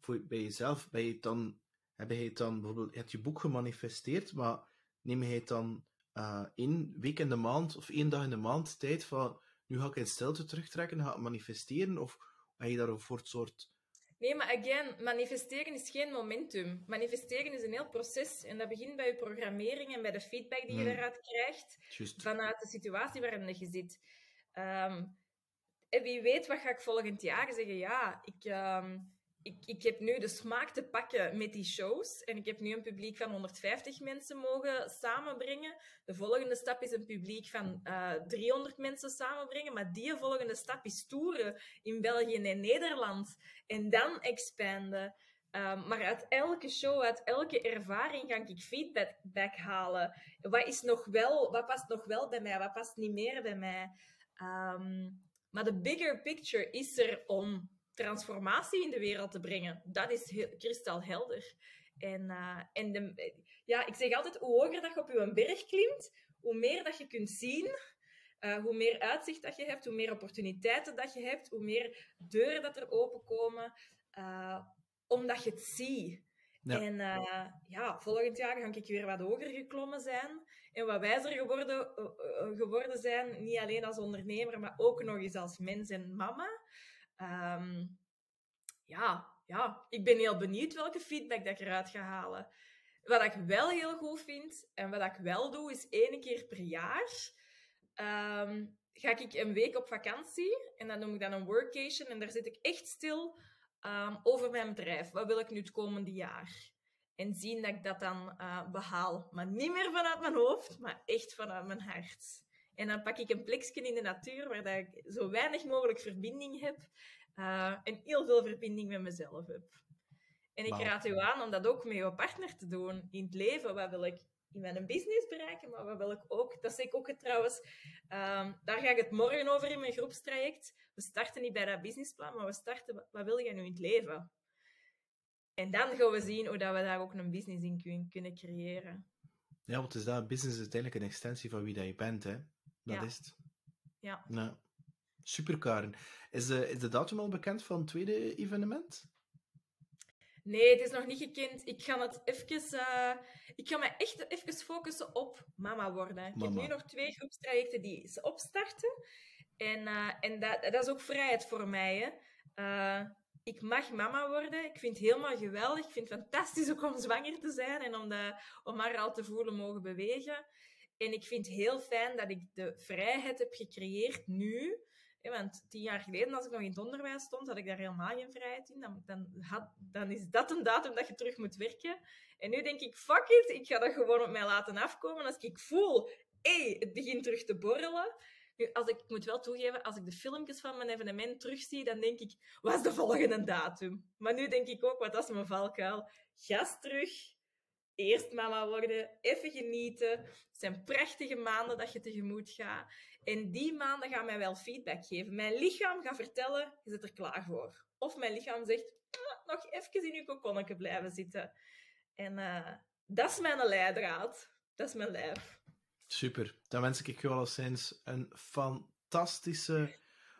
Voor, bij jezelf, ben je dan, heb je het dan bijvoorbeeld, je hebt je boek gemanifesteerd, maar neem je het dan één week in de maand of één dag in de maand tijd van, nu ga ik in stilte terugtrekken, ga ik manifesteren, of heb je daar voor het soort... Nee, maar again, manifesteren is geen momentum. Manifesteren is een heel proces. En dat begint bij je programmering en bij de feedback die je Hmm. daaruit krijgt. Vanuit de situatie waarin je zit. Ehm, en wie weet wat ga ik volgend jaar zeggen. Ja, ik, ehm, ik, ik heb nu de smaak te pakken met die shows. En ik heb nu een publiek van 150 mensen mogen samenbrengen. De volgende stap is een publiek van eh 300 mensen samenbrengen. Maar die volgende stap is toeren in België en Nederland. En dan expanden. Ehm, maar uit elke show, uit elke ervaring ga ik feedback back halen. Wat, is nog wel, wat past nog wel bij mij? Wat past niet meer bij mij? Ehm, maar de bigger picture is er om transformatie in de wereld te brengen. Dat is heel, kristalhelder. En, eh, en de, ja, ik zeg altijd, hoe hoger dat je op je berg klimt, hoe meer dat je kunt zien, eh, hoe meer uitzicht dat je hebt, hoe meer opportuniteiten dat je hebt, hoe meer deuren dat er openkomen, eh, omdat je het ziet. Ja. En ja, volgend jaar ga ik weer wat hoger geklommen zijn en wat wijzer geworden, geworden zijn, niet alleen als ondernemer, maar ook nog eens als mens en mama. Ehm, ja, ja, ik ben heel benieuwd welke feedback dat ik eruit ga halen. Wat ik wel heel goed vind, en wat ik wel doe, is één keer per jaar ehm, ga ik een week op vakantie. En dat noem ik dan een workation. En daar zit ik echt stil ehm, over mijn bedrijf. Wat wil ik nu het komende jaar? En zien dat ik dat dan eh, behaal. Maar niet meer vanuit mijn hoofd, maar echt vanuit mijn hart. En dan pak ik een plekje in de natuur waar dat ik zo weinig mogelijk verbinding heb. eh, en heel veel verbinding met mezelf heb. En ik raad u aan om dat ook met je partner te doen in het leven. Wat wil ik in mijn business bereiken, maar wat wil ik ook? Dat zeg ik ook trouwens. ehm, daar ga ik het morgen over in mijn groepstraject. We starten niet bij dat businessplan, maar we starten wat- wil je nu in het leven? En dan gaan we zien hoe dat we daar ook een business in kun- kunnen creëren. Ja, want is dat business is uiteindelijk een extensie van wie dat je bent, hè? Dat Ja. is het. Ja. Ja. Super, Karen. Is de, is de datum al bekend van het tweede evenement? Nee, het is nog niet gekend. Ik ga het even... eh, ik ga me echt even focussen op mama worden. Ik Mama. heb nu nog twee groepstrajecten die ze opstarten. En, eh, en dat, dat is ook vrijheid voor mij. Hè. Eh, ik mag mama worden. Ik vind het helemaal geweldig. Ik vind het fantastisch ook om zwanger te zijn en om, de, om haar al te voelen mogen bewegen. En ik vind het heel fijn dat ik de vrijheid heb gecreëerd nu. Want tien jaar geleden, als ik nog in het onderwijs stond, had ik daar helemaal geen vrijheid in. Dan, dan, had, dan is dat een datum dat je terug moet werken. En nu denk ik, fuck it, ik ga dat gewoon op mij laten afkomen. Als ik voel, hé, het begint terug te borrelen. Nu, als ik, ik moet wel toegeven, als ik de filmpjes van mijn evenement terugzie, dan denk ik, wat is de volgende datum? Maar nu denk ik ook, wat is mijn valkuil? Gas terug, eerst mama worden, even genieten. Het zijn prachtige maanden dat je tegemoet gaat. En die maanden gaan mij wel feedback geven. Mijn lichaam gaat vertellen, je zit er klaar voor. Of mijn lichaam zegt, "Ah, nog even in je kokonnetje blijven zitten. En eh, dat is mijn leidraad. Dat is mijn lijf. Super. Dan wens ik je alleszins een fantastische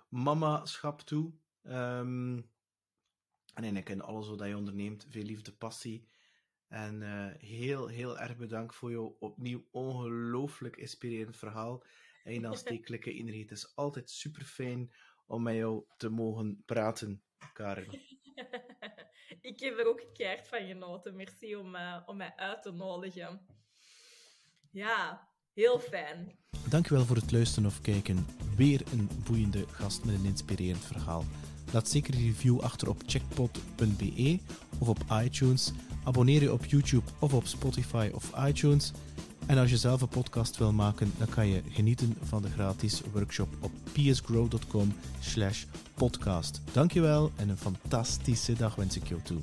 mamaschap toe. Ehm, en eigenlijk in alles wat je onderneemt, veel liefde, passie. En eh, heel, heel erg bedankt voor jouw opnieuw ongelooflijk inspirerend verhaal. En je aanstekelijke energie. Het is altijd super fijn om met jou te mogen praten, Karen. ik heb er ook keihard van genoten. Merci om, uh, om mij uit te nodigen. Ja, heel fijn. Dankjewel voor het luisteren of kijken. Weer een boeiende gast met een inspirerend verhaal. Laat zeker een review achter op checkpot.be of op iTunes. Abonneer je op YouTube of op Spotify of iTunes. En als je zelf een podcast wil maken, dan kan je genieten van de gratis workshop op psgrow.com slash podcast. Dankjewel en een fantastische dag wens ik jou toe.